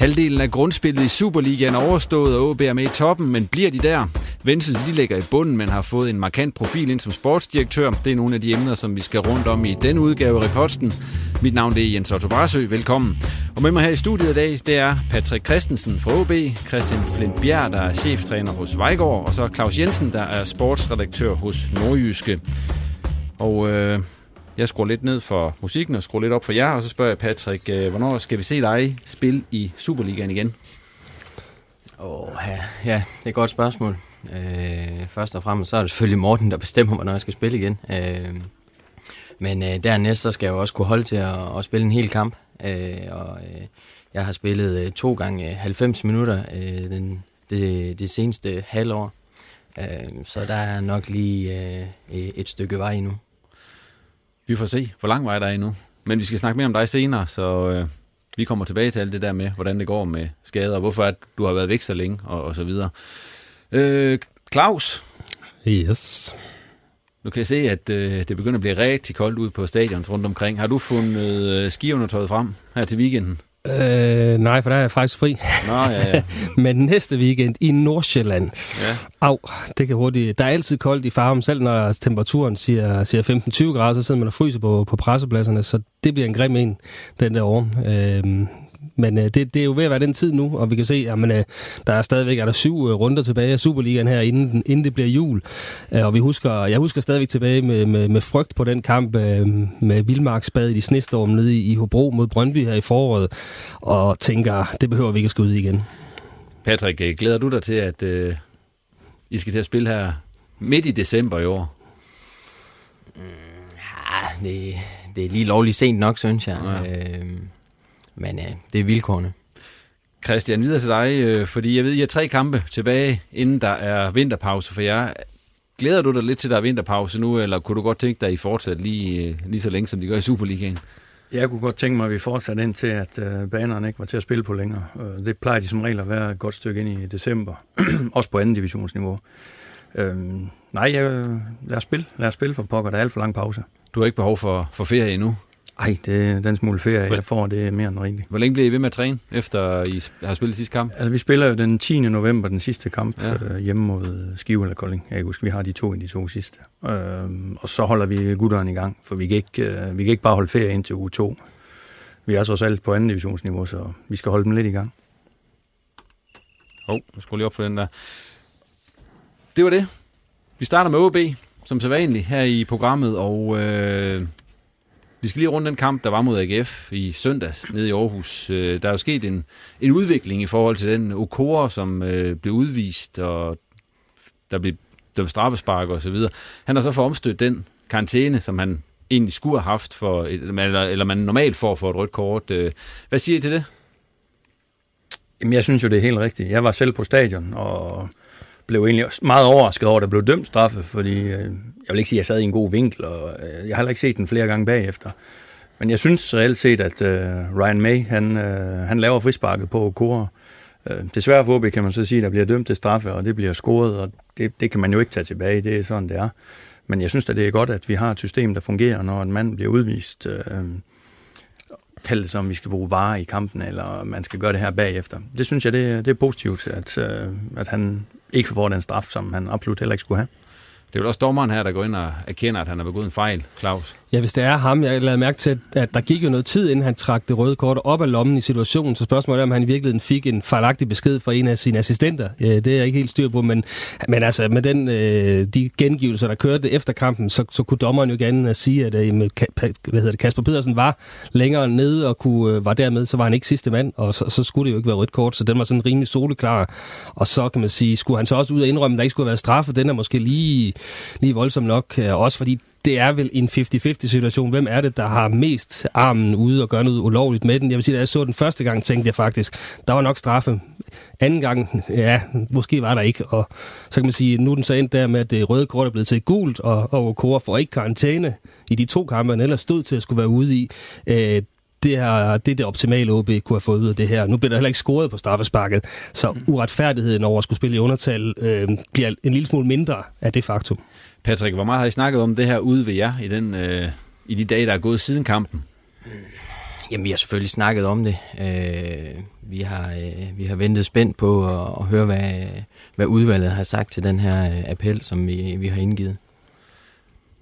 Halvdelen af grundspillet i Superligaen er overstået, og OB er med i toppen, men bliver de der? Vendsyssel de ligger i bunden, men har fået en markant profil ind som sportsdirektør. Det er nogle af de emner, som vi skal rundt om i denne udgave af Reposten. Mit navn er Jens Otto Barsø. Velkommen. Og med mig her i studiet i dag, det er Patrick Christensen fra OB, Christian Flint Bjerg, der er cheftræner hos Vejgaard, og så Claus Jensen, der er sportsredaktør hos Nordjyske. Og øh, jeg skruer lidt ned for musikken og skruer lidt op for jer, og så spørger jeg Patrick, øh, hvornår skal vi se dig spille i Superligaen igen? Åh, oh, ja, ja, det er et godt spørgsmål. Øh, først og fremmest så er det selvfølgelig Morten, der bestemmer, hvornår jeg skal spille igen. Øh, men øh, dernæst så skal jeg jo også kunne holde til at, at spille en hel kamp. Øh, og øh, jeg har spillet øh, to gange øh, 90 minutter øh, den, det, det seneste halvår. Øh, så der er nok lige øh, et stykke vej endnu. Vi får se, hvor lang vej der er endnu. Men vi skal snakke mere om dig senere, så øh, vi kommer tilbage til alt det der med, hvordan det går med skader, og hvorfor at du har været væk så længe, og, og så videre. Øh, Claus? Yes. Nu kan jeg se, at øh, det begynder at blive rigtig koldt ud på stadion rundt omkring. Har du fundet øh, skiundertøjet frem her til weekenden? Øh, nej, for der er jeg faktisk fri. Nå, ja, ja. Men næste weekend i Nordsjælland. Ja. Au, det kan hurtigt. Der er altid koldt i farven, selv når temperaturen siger, siger 15-20 grader, så sidder man og fryser på, på pressepladserne, så det bliver en grim en, den der år. Øh, men øh, det, det er jo ved at være den tid nu, og vi kan se, at øh, der er stadigvæk er der syv øh, runder tilbage af Superligaen her, inden, inden det bliver jul. Øh, og vi husker, jeg husker stadigvæk tilbage med, med, med frygt på den kamp øh, med Vildmarksbad i de snestorm nede i, i Hobro mod Brøndby her i foråret, og tænker, det behøver vi ikke at skulle ud igen. Patrick, øh, glæder du dig til, at øh, I skal til at spille her midt i december i år? Mm, ja, det, det er lige lovligt sent nok, synes jeg. Ja. Øh, men øh, det er vilkårene. Christian, videre til dig, øh, fordi jeg ved, I har tre kampe tilbage, inden der er vinterpause for jer. Glæder du dig lidt til, der er vinterpause nu, eller kunne du godt tænke dig, at I fortsat lige, øh, lige så længe, som de gør i Superligaen? Jeg kunne godt tænke mig, at vi fortsatte ind til, at øh, banerne ikke var til at spille på længere. Øh, det plejer de som regel at være et godt stykke ind i december, også på anden divisionsniveau. Øh, nej, jeg, lad os spille. Lad os spille for pokker. Der er alt for lang pause. Du har ikke behov for, for ferie endnu? Nej, det er den smule ferie, jeg får, det er mere end rigtigt. Hvor længe bliver I ved med at træne, efter I har spillet sidste kamp? Altså, vi spiller jo den 10. november, den sidste kamp, ja. øh, hjemme mod Skive eller Kolding. Jeg kan huske, vi har de to i de to sidste. Øh, og så holder vi gutterne i gang, for vi kan, ikke, øh, vi kan ikke bare holde ferie indtil uge 2. Vi er også alt på anden divisionsniveau, så vi skal holde dem lidt i gang. Hov, oh, jeg skulle lige op for den der. Det var det. Vi starter med OB, som så vanligt her i programmet, og øh, vi skal lige rundt den kamp, der var mod AGF i søndags nede i Aarhus. Øh, der er jo sket en, en udvikling i forhold til den Okora, som øh, blev udvist, og der blev, der blev straffespark og så videre. Han har så fået omstødt den karantæne, som han egentlig skulle have haft, for, eller, eller man normalt får for et rødt kort. Øh, hvad siger I til det? Jamen, jeg synes jo, det er helt rigtigt. Jeg var selv på stadion, og blev egentlig meget overrasket over, at der blev dømt straffe, fordi øh, jeg vil ikke sige, at jeg sad i en god vinkel, og øh, jeg har heller ikke set den flere gange bagefter. Men jeg synes reelt set, at øh, Ryan May, han, øh, han laver frisparket på Okora. Øh, desværre for OB kan man så sige, at der bliver dømt til straffe, og det bliver scoret, og det, det kan man jo ikke tage tilbage. Det er sådan, det er. Men jeg synes da, det er godt, at vi har et system, der fungerer, når en mand bliver udvist. Øh, kalde det som, vi skal bruge varer i kampen, eller man skal gøre det her bagefter. Det synes jeg, det, det er positivt, at, øh, at han ikke får den straf, som han absolut heller ikke skulle have. Det er jo også dommeren her, der går ind og erkender, at han har begået en fejl, Claus. Ja, hvis det er ham, jeg lavede mærke til, at der gik jo noget tid, inden han trak det røde kort op af lommen i situationen, så spørgsmålet er, om han i virkeligheden fik en fejlagtig besked fra en af sine assistenter. Det er jeg ikke helt styr på, men, men altså med den, øh, de gengivelser, der kørte efter kampen, så, så kunne dommeren jo gerne sige, at øh, med, hvad hedder det, Kasper Pedersen var længere nede og kunne, øh, var dermed, så var han ikke sidste mand, og så, så skulle det jo ikke være rødt kort, så den var sådan rimelig soleklar. Og så kan man sige, skulle han så også ud og indrømme, at der ikke skulle være straffe, den er måske lige, lige voldsom nok, også fordi det er vel en 50-50 situation. Hvem er det, der har mest armen ude og gør noget ulovligt med den? Jeg vil sige, da jeg så den første gang, tænkte jeg faktisk, der var nok straffe. Anden gang, ja, måske var der ikke. Og så kan man sige, nu er den så endt der med, at det røde kort er blevet til gult, og, og Okora får ikke karantæne i de to kampe, han ellers stod til at skulle være ude i. Øh, det er, det er det optimale OB kunne have fået ud af det her. Nu bliver der heller ikke scoret på straffesparket, så uretfærdigheden over at skulle spille i undertal øh, bliver en lille smule mindre af det faktum. Patrick, hvor meget har I snakket om det her ude ved jer i, den, øh, i de dage, der er gået siden kampen? Jamen, vi har selvfølgelig snakket om det. Øh, vi, har, øh, vi har ventet spændt på at, at høre, hvad, hvad udvalget har sagt til den her øh, appel, som vi, vi har indgivet.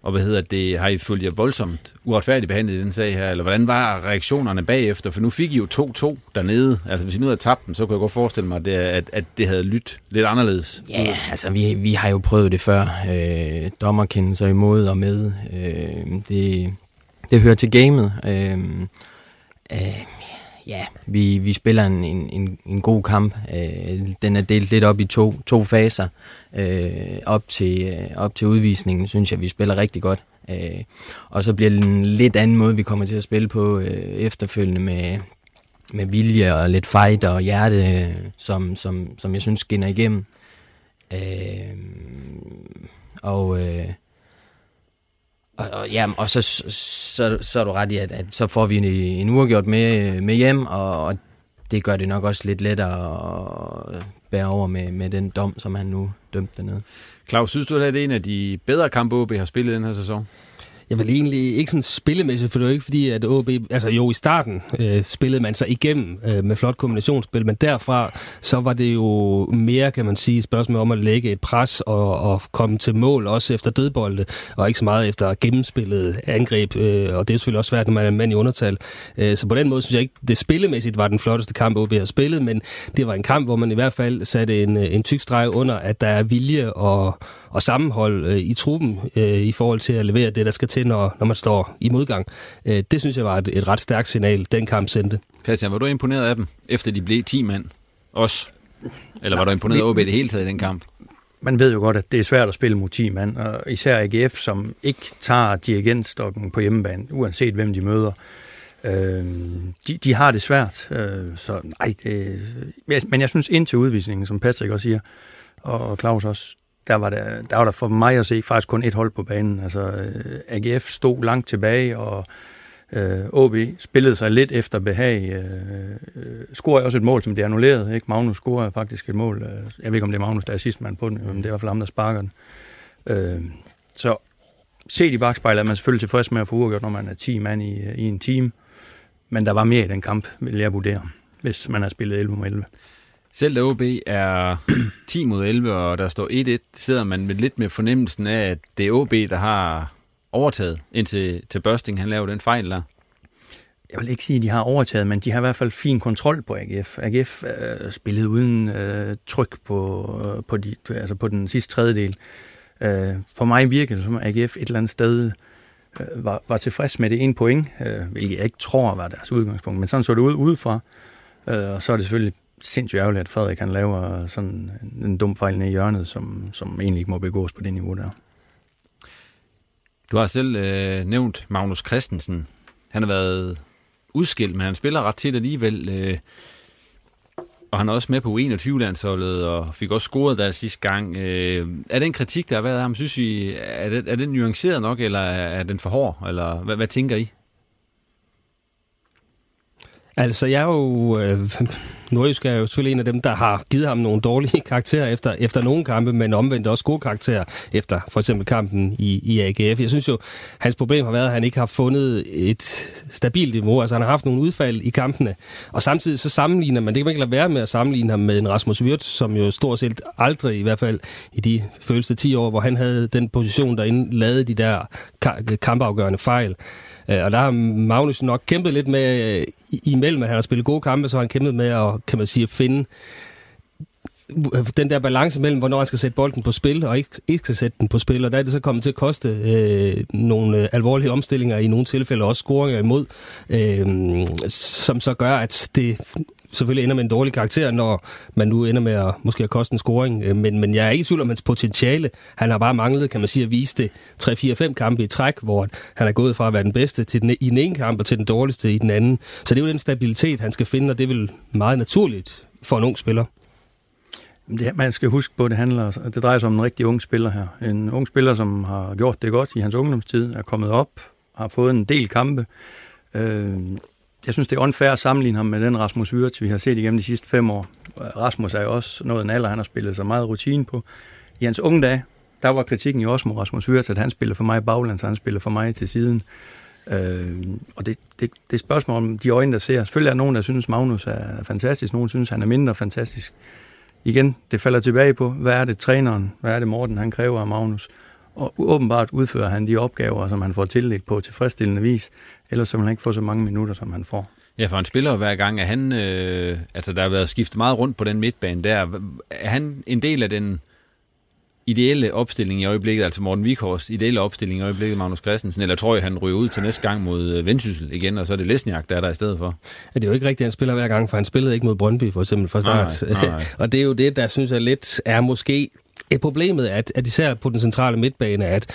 Og hvad hedder det, har I fulgt jer voldsomt uretfærdigt behandlet i den sag her, eller hvordan var reaktionerne bagefter? For nu fik I jo 2-2 dernede. Altså hvis I nu havde tabt dem, så kunne jeg godt forestille mig, at det, at, at det havde lyttet lidt anderledes. Ja, altså vi, vi har jo prøvet det før. Øh, dommerkendelser imod og med. Øh, det, det hører til gamet. Øh, øh, ja, vi, vi spiller en, en, en god kamp. Øh, den er delt lidt op i to, to faser. Øh, op, til, øh, op til udvisningen synes jeg, vi spiller rigtig godt. Øh, og så bliver det en lidt anden måde, vi kommer til at spille på øh, efterfølgende med, med vilje og lidt fight og hjerte, som, som, som jeg synes skinner igennem. Øh, og... Øh, og, og, ja, og så, så, så er du ret i, at, at så får vi en, en uafgjort med, med hjem, og, og det gør det nok også lidt lettere at bære over med, med den dom, som han nu dømte dernede. Claus, synes du, at det er en af de bedre kampe, OB har spillet den her sæson? Jeg vil egentlig ikke sådan spillemæssigt, for det er ikke fordi, at OB, altså jo i starten øh, spillede man sig igennem øh, med flot kombinationsspil, men derfra så var det jo mere, kan man sige, spørgsmål om at lægge et pres og, og komme til mål også efter dødbolde, og ikke så meget efter gennemspillet angreb, øh, og det er selvfølgelig også svært, når man er mand i undertal. Øh, så på den måde synes jeg ikke, det spillemæssigt var den flotteste kamp, OB har spillet, men det var en kamp, hvor man i hvert fald satte en, øh, en tyk streg under, at der er vilje og og sammenhold øh, i truppen øh, i forhold til at levere det, der skal til, når, når man står i modgang. Øh, det synes jeg var et, et ret stærkt signal, den kamp sendte. Christian, var du imponeret af dem, efter de blev 10 mand? Også? Eller var du imponeret over det hele taget i den kamp? Man ved jo godt, at det er svært at spille mod 10 mand, og især AGF, som ikke tager dirigentstokken på hjemmebane, uanset hvem de møder. Øh, de, de har det svært, øh, så nej, det, men jeg synes indtil udvisningen, som Patrick også siger, og Claus også, der var der, der var der for mig at se faktisk kun et hold på banen. Altså øh, AGF stod langt tilbage, og øh, OB spillede sig lidt efter behag. Øh, øh, scorede også et mål, som det annullerede. Ikke? Magnus scorede faktisk et mål. Øh, jeg ved ikke, om det er Magnus, der er sidst mand på den, men det er i hvert fald ham, der sparker den. Øh, så set i bagspejlet er man selvfølgelig tilfreds med at få uafgjort, når man er 10 mand i, i en team. Men der var mere i den kamp, vil jeg vurdere, hvis man har spillet 11 mod 11. Selv da OB er 10 mod 11, og der står 1-1, sidder man med lidt med fornemmelsen af, at det er OB, der har overtaget indtil til Børsting, han laver den fejl der. Jeg vil ikke sige, at de har overtaget, men de har i hvert fald fin kontrol på AGF. AGF øh, spillede uden øh, tryk på, øh, på, de, altså på den sidste tredjedel. Øh, for mig virkede det som, at AGF et eller andet sted øh, var, var tilfreds med det ene point, øh, hvilket jeg ikke tror var deres udgangspunkt, men sådan så det ud udefra. Øh, og så er det selvfølgelig sindssygt ærgerligt, at Frederik han laver sådan en dum fejl nede i hjørnet, som, som egentlig ikke må begås på det niveau der. Du har selv øh, nævnt Magnus Christensen. Han har været udskilt, men han spiller ret tit alligevel. Øh, og han er også med på 21-landsholdet og fik også scoret der sidste gang. Øh, er den kritik, der har været af ham, synes I, er, det, er den nuanceret nok, eller er den for hård? Eller hvad, hvad tænker I? Altså, jeg er jo... Øh, Nordjysk er jo selvfølgelig en af dem, der har givet ham nogle dårlige karakterer efter, efter nogle kampe, men omvendt også gode karakterer efter for eksempel kampen i, i AGF. Jeg synes jo, hans problem har været, at han ikke har fundet et stabilt niveau. Altså, han har haft nogle udfald i kampene, og samtidig så sammenligner man, det kan man ikke lade være med at sammenligne ham med en Rasmus Wirtz, som jo stort set aldrig, i hvert fald i de følelse 10 år, hvor han havde den position derinde, lavede de der kampafgørende fejl. Øh, og der har Magnus nok kæmpet lidt med, øh, imellem at han har spillet gode kampe, så har han kæmpet med at, kan man sige, at finde den der balance mellem, hvornår han skal sætte bolden på spil, og ikke, ikke skal sætte den på spil, og der er det så kommet til at koste øh, nogle øh, alvorlige omstillinger, i nogle tilfælde også scoringer imod, øh, som så gør, at det selvfølgelig ender med en dårlig karakter, når man nu ender med at måske at koste en scoring. Øh, men, men jeg er ikke i tvivl om hans potentiale. Han har bare manglet, kan man sige, at vise det 3-4-5 kampe i træk, hvor han er gået fra at være den bedste til den, i den ene kamp og til den dårligste i den anden. Så det er jo den stabilitet, han skal finde, og det er vel meget naturligt for en ung spiller. Det, man skal huske på, at det handler, det drejer sig om en rigtig ung spiller her. En ung spiller, som har gjort det godt i hans ungdomstid, er kommet op, har fået en del kampe. Øh, jeg synes, det er unfair at sammenligne ham med den Rasmus Wirtz, vi har set igennem de sidste fem år. Rasmus er jo også noget en alder, han har spillet så meget rutine på. I hans unge dage, der var kritikken jo også mod Rasmus Wirtz, at han spiller for mig baglands, han spiller for mig til siden. Øh, og det, det, det er spørgsmål om de øjne, der ser. Selvfølgelig er der nogen, der synes, Magnus er fantastisk, nogen synes, han er mindre fantastisk. Igen, det falder tilbage på, hvad er det træneren, hvad er det Morten, han kræver af Magnus. Og åbenbart udfører han de opgaver, som han får tildelt på tilfredsstillende vis, ellers så vil han ikke få så mange minutter, som han får. Ja, for han spiller hver gang, at han, øh, altså der har været skiftet meget rundt på den midtbane der. Er han en del af den ideelle opstilling i øjeblikket, altså Morten Vikhors ideelle opstilling i øjeblikket, Magnus Christensen, eller tror jeg, han ryger ud til næste gang mod øh, Vendsyssel igen, og så er det Lesniak, der er der i stedet for? Ja, det er jo ikke rigtigt, at han spiller hver gang, for han spillede ikke mod Brøndby for eksempel fra start. Nej, nej. og det er jo det, der synes jeg lidt er måske et problemet, at, at især på den centrale midtbane, at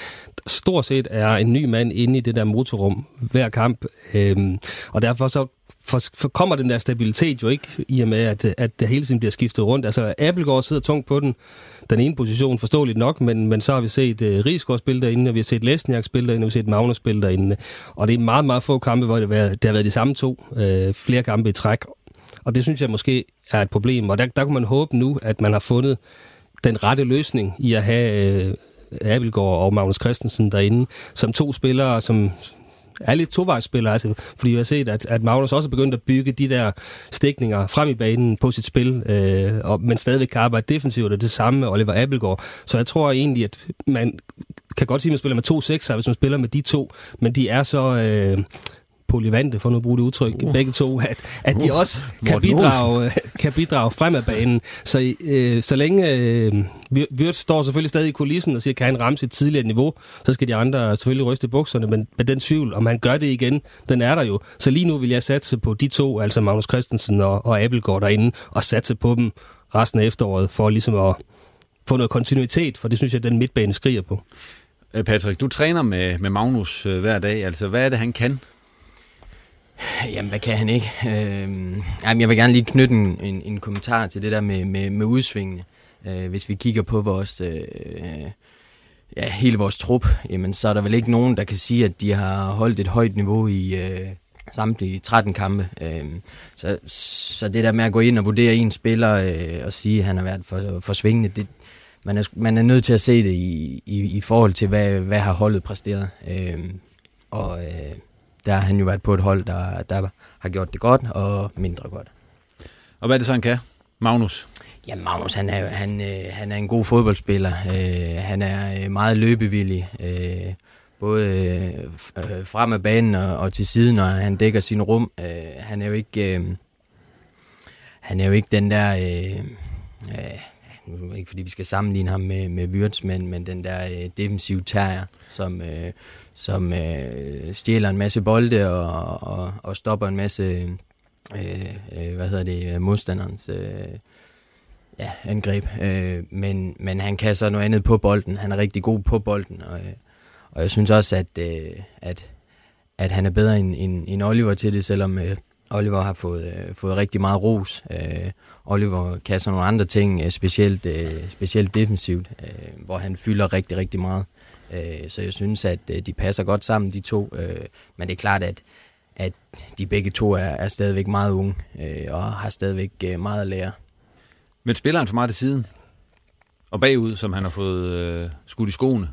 stort set er en ny mand inde i det der motorrum hver kamp, øhm, og derfor så for, for kommer den der stabilitet jo ikke i og med, at, at det hele tiden bliver skiftet rundt. Altså, Appelgaard sidder tungt på den, den ene position, forståeligt nok, men, men så har vi set øh, uh, Rigsgaard spille derinde, og vi har set Lesniak spille derinde, og vi har set Magnus spille derinde. Og det er meget, meget få kampe, hvor det har været, det har været de samme to, uh, flere kampe i træk. Og det synes jeg måske er et problem, og der, der kunne man håbe nu, at man har fundet den rette løsning i at have øh, Abelgaard og Magnus Christensen derinde, som to spillere, som er lidt tovejsspillere, altså, fordi vi har set, at, at Magnus også er begyndt at bygge de der stikninger frem i banen på sit spil, øh, og, men stadigvæk kan arbejde defensivt, og det samme med Oliver Abelgaard. Så jeg tror egentlig, at man kan godt sige, at man spiller med to sekser, hvis man spiller med de to, men de er så... Øh, polyvante, for nu at bruge det udtryk, uh. begge to, at, at de også kan bidrage, kan bidrage frem af banen. Så, øh, så længe øh, Wirtz står selvfølgelig stadig i kulissen og siger, kan han ramme sit tidligere niveau, så skal de andre selvfølgelig ryste bukserne, men med den tvivl, om han gør det igen, den er der jo. Så lige nu vil jeg satse på de to, altså Magnus Christensen og, og Abelgaard derinde, og satse på dem resten af efteråret, for ligesom at få noget kontinuitet, for det synes jeg, den midtbane skriger på. Øh, Patrick, du træner med, med Magnus øh, hver dag. Altså, hvad er det, han kan? Jamen, hvad kan han ikke? Øh, jamen, jeg vil gerne lige knytte en, en, en kommentar til det der med, med, med udsvingene. Øh, hvis vi kigger på vores, øh, øh, ja, hele vores trup, jamen, så er der vel ikke nogen, der kan sige, at de har holdt et højt niveau i øh, samtlige 13 kampe. Øh, så, så det der med at gå ind og vurdere en spiller øh, og sige, at han har været for, for svingende, det, man, er, man er nødt til at se det i, i, i forhold til, hvad, hvad har holdet præsteret. Øh, og... Øh, der har han jo været på et hold, der, der har gjort det godt og mindre godt. Og hvad er det så, han kan? Magnus? Ja, Magnus, han er, han, øh, han er en god fodboldspiller. Øh, han er øh, meget løbevillig. Øh, både øh, frem af banen og, og til siden, når han dækker sin rum. Øh, han er jo ikke... Øh, han er jo ikke den der... Øh, øh, ikke fordi vi skal sammenligne ham med, med Wirtz, men, men den der øh, defensive terrier, som, øh, som øh, stjæler en masse bolde og, og, og stopper en masse øh, øh, hvad hedder det, modstanderens øh, ja, angreb. Øh, men, men han kan så noget andet på bolden. Han er rigtig god på bolden, og, øh, og jeg synes også, at, øh, at, at han er bedre end, end, end Oliver til det, selvom øh, Oliver har fået, øh, fået rigtig meget ros. Øh, Oliver kan så nogle andre ting, øh, specielt, øh, specielt defensivt, øh, hvor han fylder rigtig, rigtig meget. Øh, så jeg synes, at øh, de passer godt sammen, de to. Øh, men det er klart, at, at de begge to er, er stadigvæk meget unge, øh, og har stadigvæk øh, meget at lære. Men spiller han for meget til siden? Og bagud, som han har fået øh, skudt i skoene?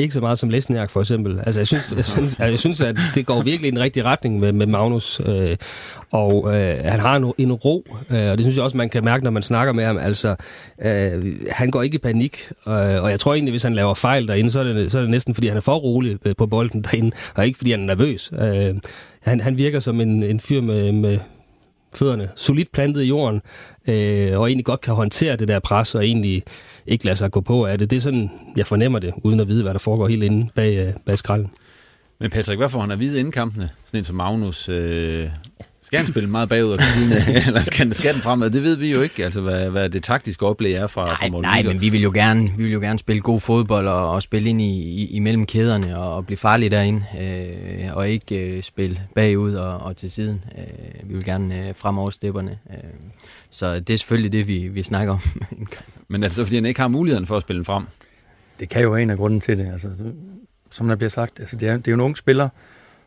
Ikke så meget som Lesniak for eksempel. Altså, jeg synes, jeg synes, jeg synes at det går virkelig i den rigtige retning med, med Magnus. Øh, og øh, han har en, en ro, øh, og det synes jeg også, man kan mærke, når man snakker med ham. Altså, øh, han går ikke i panik, øh, og jeg tror egentlig, hvis han laver fejl derinde, så er det, så er det næsten, fordi han er for rolig øh, på bolden derinde, og ikke fordi han er nervøs. Øh, han, han virker som en, en fyr med, med fødderne solidt plantet i jorden, øh, og egentlig godt kan håndtere det der pres, og egentlig ikke lade sig gå på af det. Det er sådan, jeg fornemmer det, uden at vide, hvad der foregår helt inde bag, øh, bag skralden. Men Patrick, hvad får han at vide inden kampene? Sådan en som Magnus. Øh, skal han spille meget bagud eller skal, skal den fremad? Det ved vi jo ikke, altså hvad, hvad det taktiske oplæg er fra, nej, fra Morten Nej, men vi vil jo gerne, vi vil jo gerne spille god fodbold og, og spille ind i, i, imellem kæderne og, og blive farlige derinde, øh, og ikke øh, spille bagud og, og til siden. Øh, vi vil gerne øh, frem over stepperne. Øh, så det er selvfølgelig det, vi, vi snakker om. men er det så, fordi han ikke har muligheden for at spille frem? Det kan jo være en af grunden til det. Altså, som der bliver sagt, altså, det, er, det er jo en ung spiller,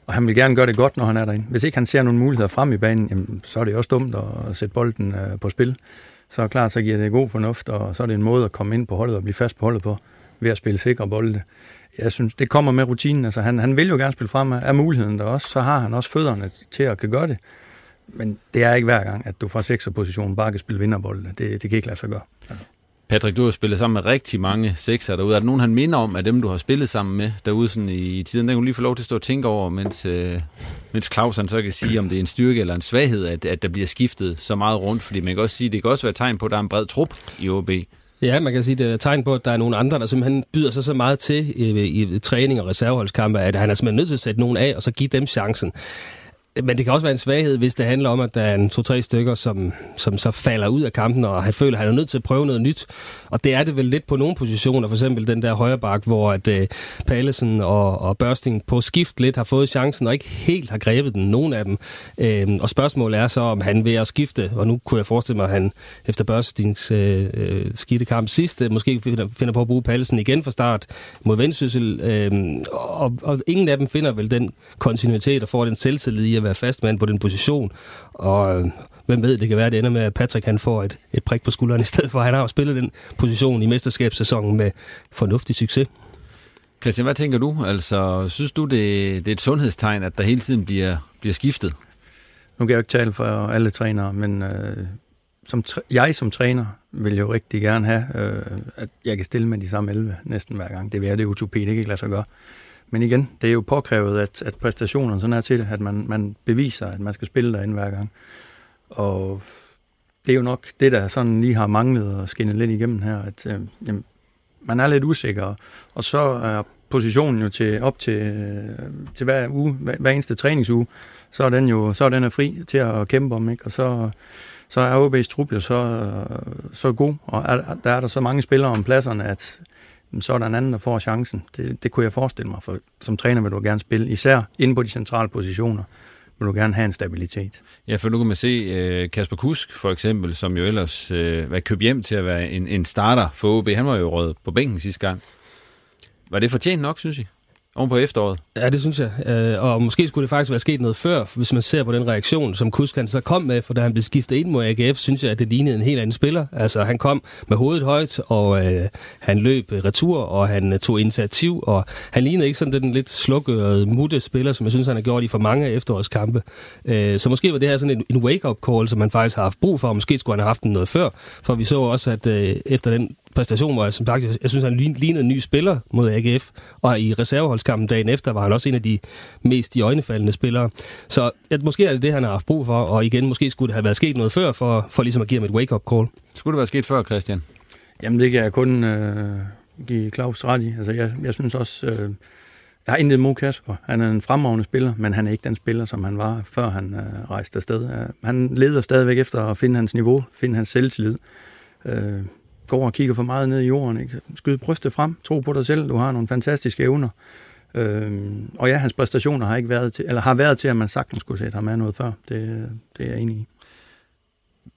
og han vil gerne gøre det godt, når han er derinde. Hvis ikke han ser nogle muligheder frem i banen, jamen, så er det også dumt at sætte bolden øh, på spil. Så klart, så giver det god fornuft, og så er det en måde at komme ind på holdet og blive fast på holdet på, ved at spille sikre bolde. Jeg synes, det kommer med rutinen. Altså, han, han vil jo gerne spille frem af muligheden der også, så har han også fødderne til at kan gøre det. Men det er ikke hver gang, at du fra sekserpositionen bare kan spille vinderbolde. Det, det kan ikke lade sig gøre. Altså. Patrick, du har spillet sammen med rigtig mange sekser derude. Er der nogen, han minder om af dem, du har spillet sammen med derude sådan i tiden? Den kan du lige få lov til at stå og tænke over, mens, øh, mens Claus han så kan sige, om det er en styrke eller en svaghed, at, at der bliver skiftet så meget rundt. Fordi man kan også sige, det kan også være et tegn på, at der er en bred trup i OB. Ja, man kan sige, det er et tegn på, at der er nogle andre, der simpelthen byder sig så meget til i, i træning og reserveholdskampe, at han er simpelthen nødt til at sætte nogen af, og så give dem chancen. Men det kan også være en svaghed, hvis det handler om, at der er en to-tre stykker, som, som så falder ud af kampen, og han føler, at han er nødt til at prøve noget nyt. Og det er det vel lidt på nogle positioner, for eksempel den der højre bak, hvor at uh, Pallesen og, og Børsting på skift lidt har fået chancen, og ikke helt har grebet den, nogen af dem. Uh, og spørgsmålet er så, om han vil at skifte, og nu kunne jeg forestille mig, at han efter Børstings uh, skidte kamp sidste, måske finder, finder på at bruge Pallesen igen fra start mod Vendsyssel, uh, og, og ingen af dem finder vel den kontinuitet og får den selvtillid i at være fastmand på den position. Og øh, hvem ved, det kan være, at det ender med, at Patrick han får et, et prik på skulderen i stedet for. Han har jo spillet den position i mesterskabssæsonen med fornuftig succes. Christian, hvad tænker du? Altså, synes du, det, det er et sundhedstegn, at der hele tiden bliver, bliver skiftet? Nu kan jeg jo ikke tale for alle trænere, men øh, som jeg som træner vil jo rigtig gerne have, øh, at jeg kan stille med de samme 11 næsten hver gang. Det vil være det utopi, det kan ikke lade sig gøre. Men igen, det er jo påkrævet, at, at præstationerne sådan er til det, at man, man beviser, at man skal spille derinde hver gang. Og det er jo nok det, der sådan lige har manglet og skinnet lidt igennem her, at øh, jamen, man er lidt usikker, og så er positionen jo til op til, øh, til hver uge, hver, hver eneste træningsuge, så er den jo så er den er fri til at kæmpe om, ikke? og så, så er OB's trup jo så, øh, så god, og er, der er der så mange spillere om pladserne, at så er der en anden, der får chancen. Det, det kunne jeg forestille mig, for som træner vil du gerne spille, især inde på de centrale positioner vil du gerne have en stabilitet. Ja, for nu kan man se øh, Kasper Kusk for eksempel, som jo ellers uh, var købt hjem til at være en, en starter for OB. Han var jo røget på bænken sidste gang. Var det fortjent nok, synes I? Oven på efteråret? Ja, det synes jeg. Øh, og måske skulle det faktisk være sket noget før, hvis man ser på den reaktion, som Kuskan så kom med, for da han blev skiftet ind mod AGF, synes jeg, at det lignede en helt anden spiller. Altså, han kom med hovedet højt, og øh, han løb retur, og han øh, tog initiativ, og han lignede ikke sådan den lidt slukkede, mutte spiller, som jeg synes, han har gjort i for mange efterårskampe. Øh, så måske var det her sådan en, en wake-up call, som man faktisk har haft brug for, og måske skulle han have haft den noget før, for vi så også, at øh, efter den præstation, hvor jeg som sagt, jeg, synes, han lignede en ny spiller mod AGF, og i reserveholdskampen dagen efter var han også en af de mest i øjnefaldende spillere. Så at måske er det det, han har haft brug for, og igen, måske skulle det have været sket noget før, for, for ligesom at give ham et wake-up call. Skulle det være sket før, Christian? Jamen, det kan jeg kun øh, give Claus ret i. Altså, jeg, jeg synes også, øh, jeg har intet mod Kasper. Han er en fremragende spiller, men han er ikke den spiller, som han var, før han øh, rejste afsted. Uh, han leder stadigvæk efter at finde hans niveau, finde hans selvtillid. Øh, går og kigger for meget ned i jorden. Ikke? Skyd brystet frem, tro på dig selv, du har nogle fantastiske evner. Øhm, og ja, hans præstationer har ikke været til, eller har været til, at man sagtens skulle sætte ham af noget før. Det, det er jeg enig i.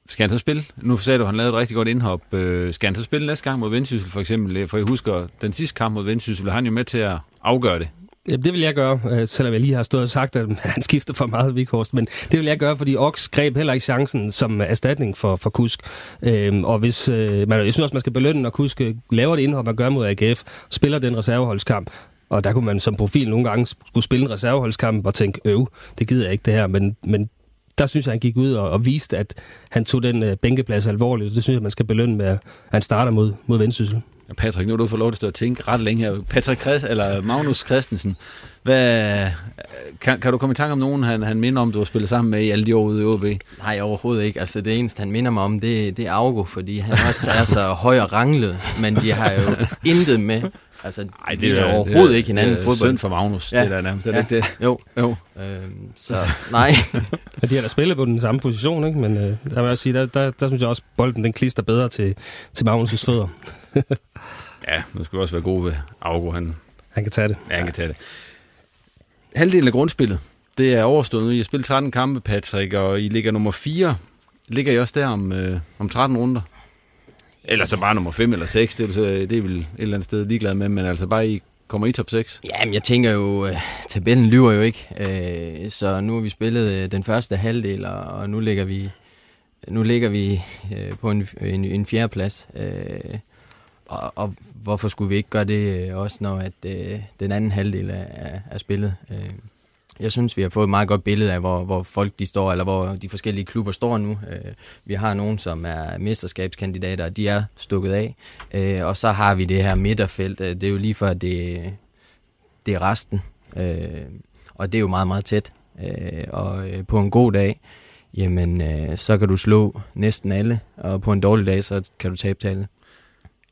Skal han så spille? Nu sagde du, at han lavede et rigtig godt indhop. Øh, skal han så spille næste gang mod Vendsyssel for eksempel? For jeg husker, den sidste kamp mod Vendsyssel, han jo med til at afgøre det. Det vil jeg gøre, øh, selvom jeg lige har stået og sagt, at han skifter for meget Vikhorst. Men det vil jeg gøre, fordi Ox greb heller ikke chancen som erstatning for, for Kusk. Øhm, og hvis, øh, man, jeg synes også, man skal belønne, når Kusk øh, laver det indhop, man gør mod AGF, spiller den reserveholdskamp, og der kunne man som profil nogle gange skulle spille en reserveholdskamp og tænke, øv, det gider jeg ikke det her. Men, men der synes jeg, han gik ud og, og viste, at han tog den øh, bænkeplads alvorligt. Det synes jeg, man skal belønne med, at han starter mod, mod Vendsyssel. Patrick, nu har du fået lov til at stå og tænke ret længe her. Patrick Christ, eller Magnus Christensen, hvad, øh, kan, kan du komme i tanke om nogen, han, han minder om, du har spillet sammen med i alle de år ude i OB? Nej, overhovedet ikke. Altså det eneste, han minder mig om, det, det er Augo, fordi han også er så høj og ranglet, men de har jo intet med Altså, Ej, det er, er overhovedet det ikke hinanden fodbold. Det er synd for Magnus, ja. det der nærmest. Det er ja. ikke det? Jo. jo. Øhm, så, nej. ja, de har da spillet på den samme position, ikke? men øh, der vil jeg sige, der, der, der, synes jeg også, bolden den klister bedre til, til Magnus' fødder. ja, nu skal vi også være gode ved Augo. Han, han kan tage det. Ja, han kan tage det. Halvdelen af grundspillet, det er overstået nu. I har spillet 13 kampe, Patrick, og I ligger nummer 4. Ligger I også der om, øh, om 13 runder? Eller så bare nummer 5 eller 6, det er, øh, det er vel et eller andet sted ligeglad med, men altså bare I kommer i top 6? Jamen, jeg tænker jo, øh, tabellen lyver jo ikke, uh, så nu har vi spillet den første halvdel, og, nu ligger vi nu ligger vi på en, en, en fjerde plads. Uh, og, og hvorfor skulle vi ikke gøre det også, når at, den anden halvdel er, er, er spillet? Jeg synes, vi har fået et meget godt billede af, hvor, hvor folk de står, eller hvor de forskellige klubber står nu. Øh, vi har nogen, som er mesterskabskandidater, og de er stukket af. Øh, og så har vi det her midterfelt. Øh, det er jo lige før, det, det er resten. Øh, og det er jo meget, meget tæt. Øh, og øh, på en god dag, jamen, så kan du slå næsten alle, og på en dårlig dag, så kan du tabe til alle.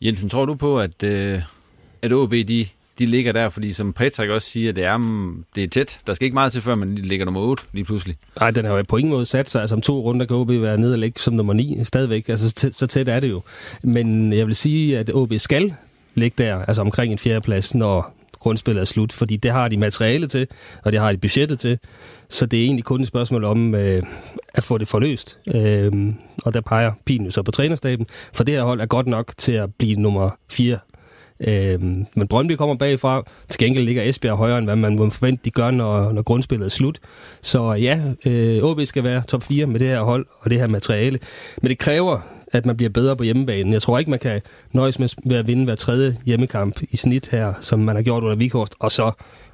Jensen, tror du på, at, at OB de de ligger der, fordi som Patrick også siger, det er, det er tæt. Der skal ikke meget til, før man ligger nummer 8 lige pludselig. Nej, den har jo på ingen måde sat sig. Altså om to runder kan OB være nede og ligge som nummer 9 stadigvæk. Altså så tæt er det jo. Men jeg vil sige, at OB skal ligge der, altså omkring en fjerdeplads, når grundspillet er slut, fordi det har de materiale til, og det har de budgettet til. Så det er egentlig kun et spørgsmål om øh, at få det forløst. Øh, og der peger pilen jo så på trænerstaben, for det her hold er godt nok til at blive nummer 4 Øh, men Brøndby kommer bagfra. Til gengæld ligger Esbjerg højere, end hvad man må forvente, de gør, når, når grundspillet er slut. Så ja, øh, OB skal være top 4 med det her hold og det her materiale. Men det kræver, at man bliver bedre på hjemmebanen. Jeg tror ikke, man kan nøjes med at vinde hver tredje hjemmekamp i snit her, som man har gjort under Vikhorst, og så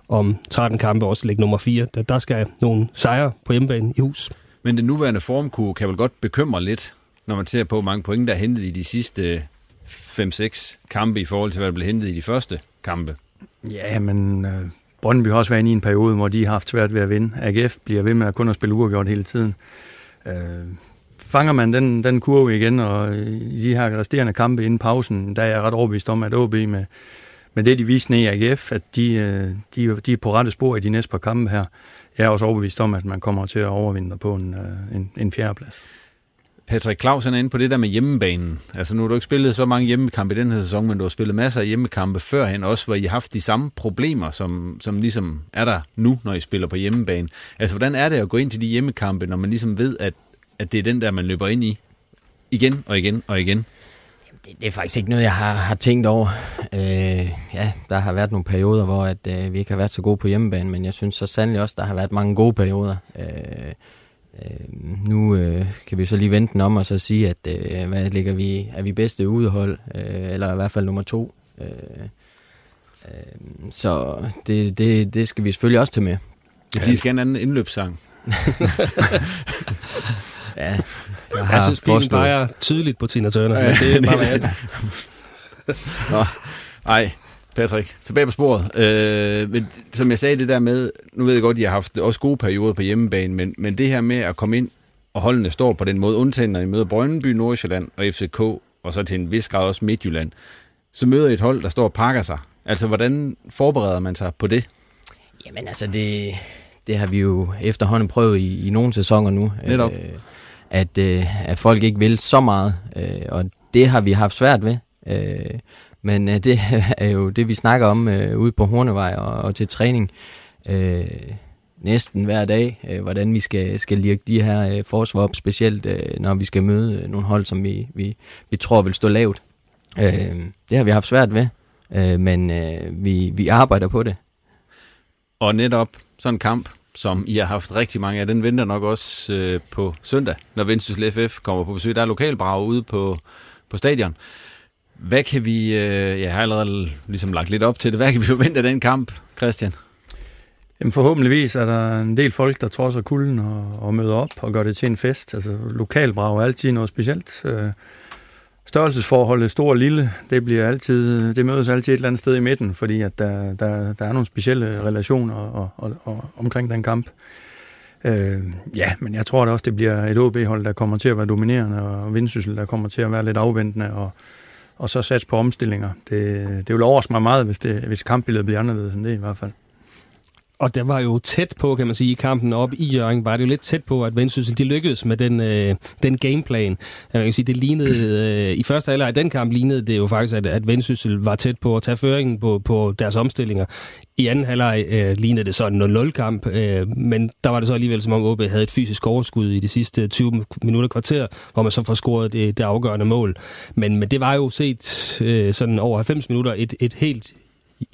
om 13 kampe også ligge nummer 4. Der, der skal nogle sejre på hjemmebanen i hus. Men den nuværende form kan vel godt bekymre lidt, når man ser på, hvor mange point, der er hentet i de sidste 5-6 kampe i forhold til, hvad der blev hentet i de første kampe. Ja, men øh, Brøndby har også været inde i en periode, hvor de har haft svært ved at vinde. AGF bliver ved med at kun at spille uafgjort hele tiden. Øh, fanger man den, den kurve igen, og øh, i de her resterende kampe inden pausen, der er jeg ret overbevist om, at OB med, med det, de viste ned i AGF, at de, øh, de, de er på rette spor i de næste par kampe her. Jeg er også overbevist om, at man kommer til at overvinde på en, øh, en, en fjerdeplads. Patrick Clausen er inde på det der med hjemmebanen. Altså nu har du ikke spillet så mange hjemmekampe i den her sæson, men du har spillet masser af hjemmekampe førhen også, hvor I har haft de samme problemer, som, som ligesom er der nu, når I spiller på hjemmebane. Altså hvordan er det at gå ind til de hjemmekampe, når man ligesom ved, at, at det er den der, man løber ind i igen og igen og igen? Det, det er faktisk ikke noget, jeg har, har tænkt over. Øh, ja, der har været nogle perioder, hvor at, øh, vi ikke har været så gode på hjemmebane, men jeg synes så sandelig også, der har været mange gode perioder. Øh, Øh, nu øh, kan vi så lige vente den om og så sige, at øh, hvad ligger vi, er vi bedste udehold, øh, eller i hvert fald nummer to. Øh, øh, så det, det, det skal vi selvfølgelig også tage med. Ja, fordi I skal have en anden indløbssang. ja, jeg, har jeg synes, bilen peger tydeligt på Tina Turner, ja, men det er bare Nå, ej, Patrick, tilbage på sporet. Øh, men, som jeg sagde det der med, nu ved jeg godt, at I har haft også gode perioder på hjemmebane, men, men det her med at komme ind, og holdene står på den måde, undtagen når I møder Brøndby, Nordsjælland og FCK, og så til en vis grad også Midtjylland, så møder I et hold, der står og pakker sig. Altså, hvordan forbereder man sig på det? Jamen altså, det, det har vi jo efterhånden prøvet i, i nogle sæsoner nu. Netop. Øh, at, øh, at folk ikke vil så meget, øh, og det har vi haft svært ved. Øh, men øh, det er jo det, vi snakker om øh, ude på Hornevej og, og til træning. Øh, næsten hver dag, øh, hvordan vi skal, skal lirke de her øh, forsvar op, specielt øh, når vi skal møde øh, nogle hold, som vi, vi, vi tror vil stå lavt. Øh, det har vi haft svært ved, øh, men øh, vi, vi arbejder på det. Og netop sådan en kamp, som I har haft rigtig mange af, den venter nok også øh, på søndag, når Vendsyssel FF kommer på besøg. Der er lokalbrag ude på, på stadion. Hvad kan vi, øh, jeg har allerede ligesom lagt lidt op til det, hvad kan vi forvente af den kamp, Christian? Jamen forhåbentligvis er der en del folk, der trodser kulden og, og møder op og gør det til en fest. Altså lokalbrag er altid noget specielt. Øh, størrelsesforholdet stor og lille, det bliver altid, det mødes altid et eller andet sted i midten, fordi at der, der, der er nogle specielle relationer og, og, og, omkring den kamp. Øh, ja, men jeg tror da også, det bliver et OB-hold, der kommer til at være dominerende, og Vindsyssel, der kommer til at være lidt afventende, og, og så satse på omstillinger. Det, det vil overraske mig meget, hvis, det, hvis kampbilledet bliver anderledes end det i hvert fald. Og det var jo tæt på, kan man sige, i kampen op i Jørgen, var det jo lidt tæt på, at Vendsyssel de lykkedes med den, øh, den gameplan. Jeg kan sige, det lignede, øh, i første halvleg af den kamp lignede det jo faktisk, at, at Vendsyssel var tæt på at tage føringen på, på deres omstillinger. I anden halvleg øh, lignede det så en 0-0-kamp, øh, men der var det så alligevel, som om OB havde et fysisk overskud i de sidste 20 minutter kvarter, hvor man så får scoret det, det afgørende mål. Men, men det var jo set øh, sådan over 90 minutter et, et helt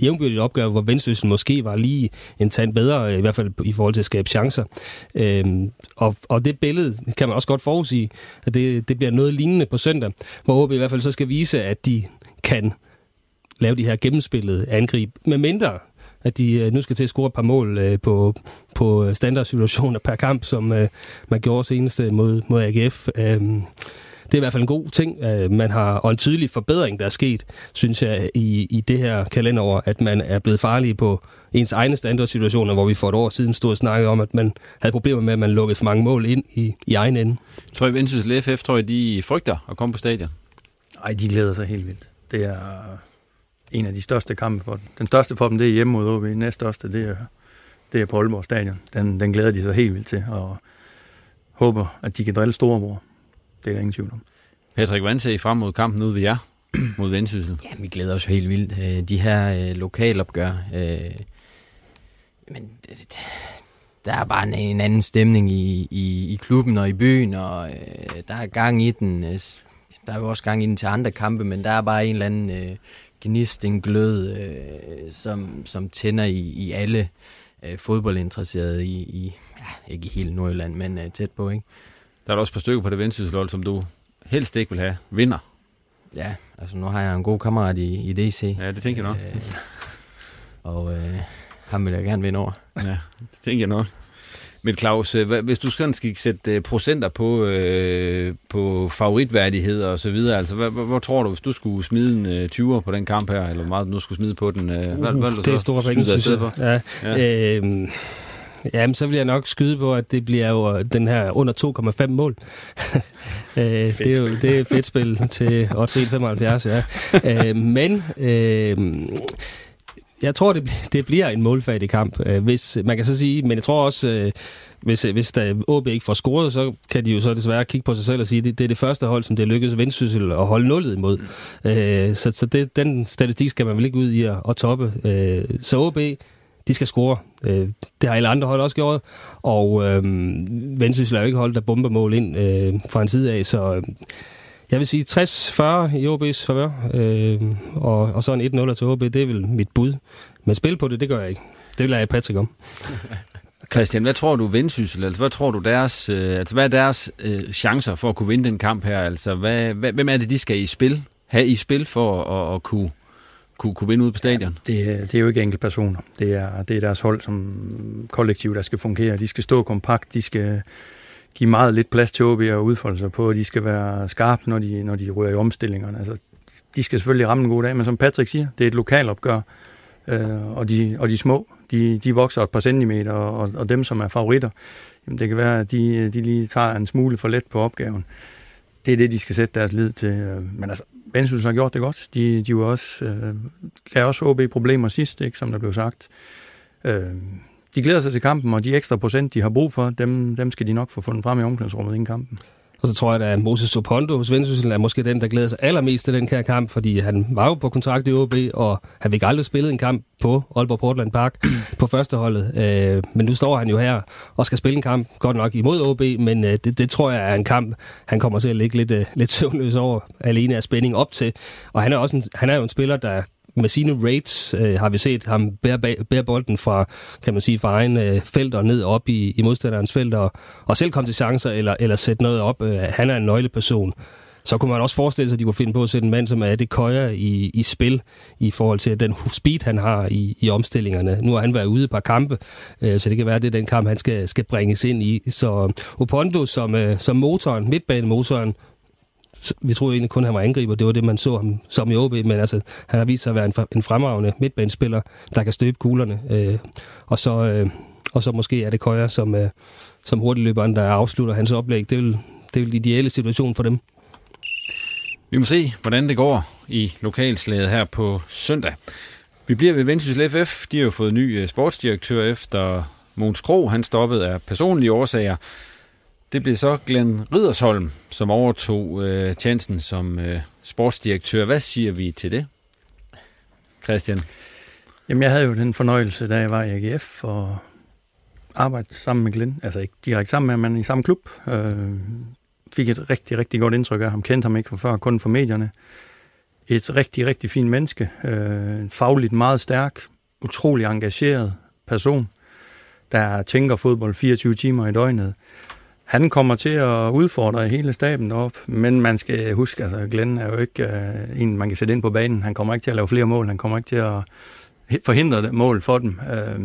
jævnbyrdigt opgør, hvor Vendsyssel måske var lige en tand bedre, i hvert fald i forhold til at skabe chancer. Øhm, og, og det billede kan man også godt forudsige, at det, det bliver noget lignende på søndag, hvor OB i hvert fald så skal vise, at de kan lave de her gennemspillede angreb, med mindre at de øh, nu skal til at score et par mål øh, på, på øh, standardsituationer per kamp, som øh, man gjorde senest øh, mod, mod AGF. Øh, det er i hvert fald en god ting, at man har, og en tydelig forbedring, der er sket, synes jeg, i, i det her kalenderår, at man er blevet farlig på ens egne standardsituationer, hvor vi for et år siden stod og snakkede om, at man havde problemer med, at man lukkede for mange mål ind i, i egen ende. Tror I, Vendsyssel FF, tror I, de frygter at komme på stadion? Nej, de glæder sig helt vildt. Det er en af de største kampe for dem. Den største for dem, det er hjemme mod OB. Den næststørste, det er, det er på Aalborg Stadion. Den, den glæder de sig helt vildt til, og håber, at de kan drille storebror. Det er der ingen tvivl om. Patrick, hvordan ser I frem mod kampen ude ved jer? mod Vendsyssel? Ja, vi glæder os helt vildt. Øh, de her øh, lokalopgør, øh, men der er bare en, en anden stemning i, i, i klubben og i byen, og øh, der er gang i den. Øh, der er jo også gang i den til andre kampe, men der er bare en eller anden øh, gnist, en glød, øh, som, som tænder i, i alle øh, fodboldinteresserede i, i ja, ikke i hele Nordjylland, men øh, tæt på, ikke? Der er der også et par stykker på det vendsyssel som du helst ikke vil have vinder. Ja, altså nu har jeg en god kammerat i, i DC. Ja, det tænker jeg nok. Øh, og øh, ham vil jeg gerne vinde over. Ja, det tænker jeg nok. Men Claus, øh, hvis du skal sætte øh, procenter på, øh, på favoritværdighed og så videre, altså hvad, hvor tror du, hvis du skulle smide en øh, 20'er på den kamp her, eller hvor meget du nu skulle smide på den, øh, hvad, hvad uh, det er store penge, synes jeg. Ja. Ja. Øh, Jamen, så vil jeg nok skyde på, at det bliver jo den her under 2,5 mål. øh, det, er jo, det er fedt spil til 8,75, ja. øh, men øh, jeg tror, det, det bliver en målfattig kamp. Øh, hvis, man kan så sige, men jeg tror også, øh, hvis, hvis der OB ikke får scoret, så kan de jo så desværre kigge på sig selv og sige, at det, det er det første hold, som det lykkedes Vendsyssel at holde nullet imod. Øh, så så det, den statistik skal man vel ikke ud i at, at toppe. Øh, så OB de skal score. Øh, det har alle andre hold også gjort, og øh, Vendsyssel er jo ikke holdt der bombemål ind øh, fra en side af, så øh, jeg vil sige 60-40 i OB's favør, øh, og, og så en 1-0 til OB, det er vel mit bud. Men spil på det, det gør jeg ikke. Det vil jeg Patrick om. Christian, hvad tror du Vendsyssel, altså hvad tror du deres, øh, altså hvad er deres øh, chancer for at kunne vinde den kamp her? Altså hvad, hvad, hvem er det, de skal i spil, have i spil for at, at kunne kunne, kunne vinde ud på stadion? Ja, det, øh, det er jo ikke enkelte personer. Det er, det er deres hold som kollektiv, der skal fungere. De skal stå kompakt, de skal give meget lidt plads til OB at udfolde sig på, de skal være skarpe, når de, når de rører i omstillingerne. Altså, de skal selvfølgelig ramme en god dag, men som Patrick siger, det er et lokalopgør, øh, og, de, og de små, de, de vokser et par centimeter, og, og dem, som er favoritter, jamen det kan være, at de, de lige tager en smule for let på opgaven. Det er det, de skal sætte deres lid til. Øh, men altså, Vendsyssel har gjort det godt. De, de var også, øh, gav også OB problemer sidst, ikke, som der blev sagt. Øh, de glæder sig til kampen, og de ekstra procent, de har brug for, dem, dem skal de nok få fundet frem i omklædningsrummet inden kampen. Og så tror jeg, at Moses Sopondo hos Vendsyssel er måske den, der glæder sig allermest til den her kamp, fordi han var jo på kontrakt i OB, og han fik aldrig spillet en kamp på Aalborg Portland Park på førsteholdet. Øh, men nu står han jo her og skal spille en kamp, godt nok imod OB, men øh, det, det tror jeg er en kamp, han kommer til at ligge lidt, øh, lidt søvnløs over, alene af spænding op til. Og han er, også en, han er jo en spiller, der med sine rates øh, har vi set ham bære, bære bolden fra, kan man sige, fra egen øh, felt og ned op i, i modstanderens felt, og, og selv komme til chancer eller, eller sætte noget op. Øh, han er en nøgleperson. Så kunne man også forestille sig, at de kunne finde på at sætte en mand som er det køjer i, i spil i forhold til den speed, han har i, i omstillingerne. Nu har han været ude et par kampe, øh, så det kan være, at det er den kamp, han skal, skal bringes ind i. Så Opondo som, øh, som motoren, midtbanemotoren, vi troede egentlig kun, at han var angriber. Det var det, man så ham som i OB, men altså, han har vist sig at være en, en fremragende midtbanespiller, der kan støbe kuglerne. Øh, og, så, øh, og så måske er det Køjer som, øh, som hurtigløberen, der afslutter hans oplæg. Det er det er vel ideelle situation for dem. Vi må se, hvordan det går i lokalslaget her på søndag. Vi bliver ved Vendsyssel FF. De har jo fået ny øh, sportsdirektør efter Måns Kro. Han stoppede af personlige årsager. Det blev så Glenn Ridersholm, som overtog øh, chancen som øh, sportsdirektør. Hvad siger vi til det, Christian? Jamen, jeg havde jo den fornøjelse, da jeg var i AGF, og arbejde sammen med Glenn. Altså ikke direkte sammen med, men i samme klub. Øh, fik et rigtig, rigtig godt indtryk af ham. Kendte ham ikke fra før, kun fra medierne. Et rigtig, rigtig fint menneske. Øh, fagligt meget stærk. Utrolig engageret person, der tænker fodbold 24 timer i døgnet. Han kommer til at udfordre hele staben op, men man skal huske, altså Glenn er jo ikke uh, en, man kan sætte ind på banen. Han kommer ikke til at lave flere mål, han kommer ikke til at forhindre det mål for dem. Uh,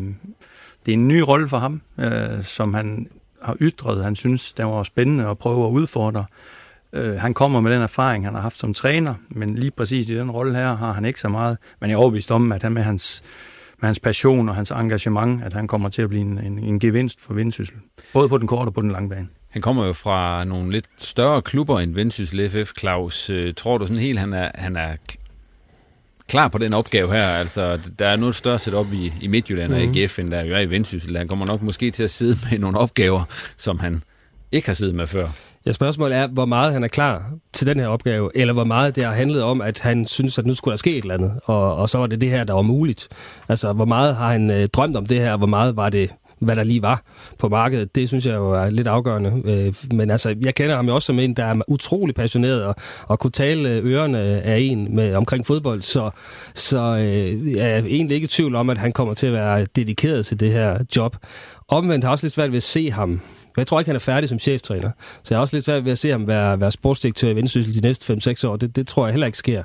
det er en ny rolle for ham, uh, som han har ytret. Han synes, det var spændende at prøve at udfordre. Uh, han kommer med den erfaring, han har haft som træner, men lige præcis i den rolle her har han ikke så meget. Men jeg er overbevist om, at han med hans med hans passion og hans engagement, at han kommer til at blive en, en, en gevinst for Vendsyssel. Både på den korte og på den lange bane. Han kommer jo fra nogle lidt større klubber end Vendsyssel FF, Claus. Øh, tror du sådan helt, han er, han er klar på den opgave her? Altså, der er noget større setup i, i Midtjylland og i GF, end der jo er i Vendsyssel. Han kommer nok måske til at sidde med nogle opgaver, som han ikke har siddet med før. Ja, spørgsmålet er, hvor meget han er klar til den her opgave, eller hvor meget det har handlet om, at han synes, at nu skulle der ske et eller andet, og, og så var det det her, der var muligt. Altså, hvor meget har han øh, drømt om det her, og hvor meget var det hvad der lige var på markedet, det synes jeg jo er lidt afgørende. Øh, men altså, jeg kender ham jo også som en, der er utrolig passioneret og, og kunne tale øh, ørerne af en med, omkring fodbold, så, så øh, jeg er egentlig ikke i tvivl om, at han kommer til at være dedikeret til det her job. Omvendt har jeg også lidt svært ved at se ham jeg tror ikke, han er færdig som cheftræner. Så jeg er også lidt svært ved at se ham være, være sportsdirektør i Vendsyssel de næste 5-6 år. Det, det tror jeg heller ikke sker.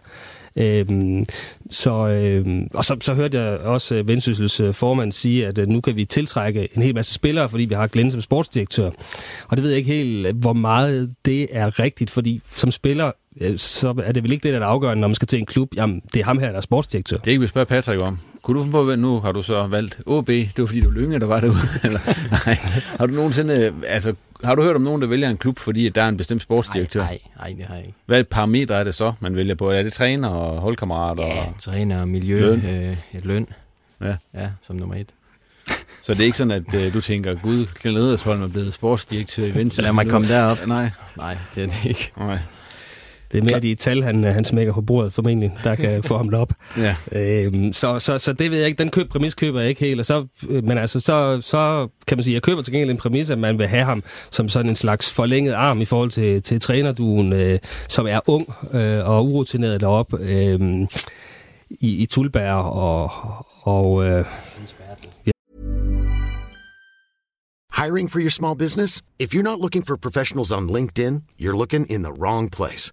Øhm, så, øhm, og så, så hørte jeg også øh, Vendsyssels øh, formand sige, at øh, nu kan vi tiltrække en hel masse spillere, fordi vi har Glenn som sportsdirektør. Og det ved jeg ikke helt, øh, hvor meget det er rigtigt, fordi som spiller så er det vel ikke det, der er afgørende, når man skal til en klub. Jamen, det er ham her, der er sportsdirektør. Det er ikke, vi spørger Patrick om. Kunne du finde på, at nu har du så valgt OB? Det var fordi, du lyngede, der var derude. Eller, nej. Har du nogensinde, altså, har du hørt om nogen, der vælger en klub, fordi der er en bestemt sportsdirektør? Nej, nej, det har jeg ikke. Hvad parametre er det så, man vælger på? Er det træner og holdkammerater? Ja, og træner og miljø. Løn. Øh, løn. Ja. ja, som nummer et. Så det er ikke sådan, at øh, du tænker, gud, Glenn Edersholm er blevet sportsdirektør i Vendsyssel. Lad mig komme derop. Nej. Nej, det er det ikke. Nej. Det er mere de tal, han, han smækker på bordet formentlig, der kan få ham op. Ja. Øhm, så, så, så det ved jeg ikke. Den køb, præmis køber jeg ikke helt. Og så, øh, men altså, så, så kan man sige, jeg køber til gengæld en præmis, at man vil have ham som sådan en slags forlænget arm i forhold til, til trænerduen, øh, som er ung øh, og urutineret deroppe øh, i, i Tulbær og... og øh, ja. Hiring for your small business? If you're not looking for professionals on LinkedIn, you're looking in the wrong place.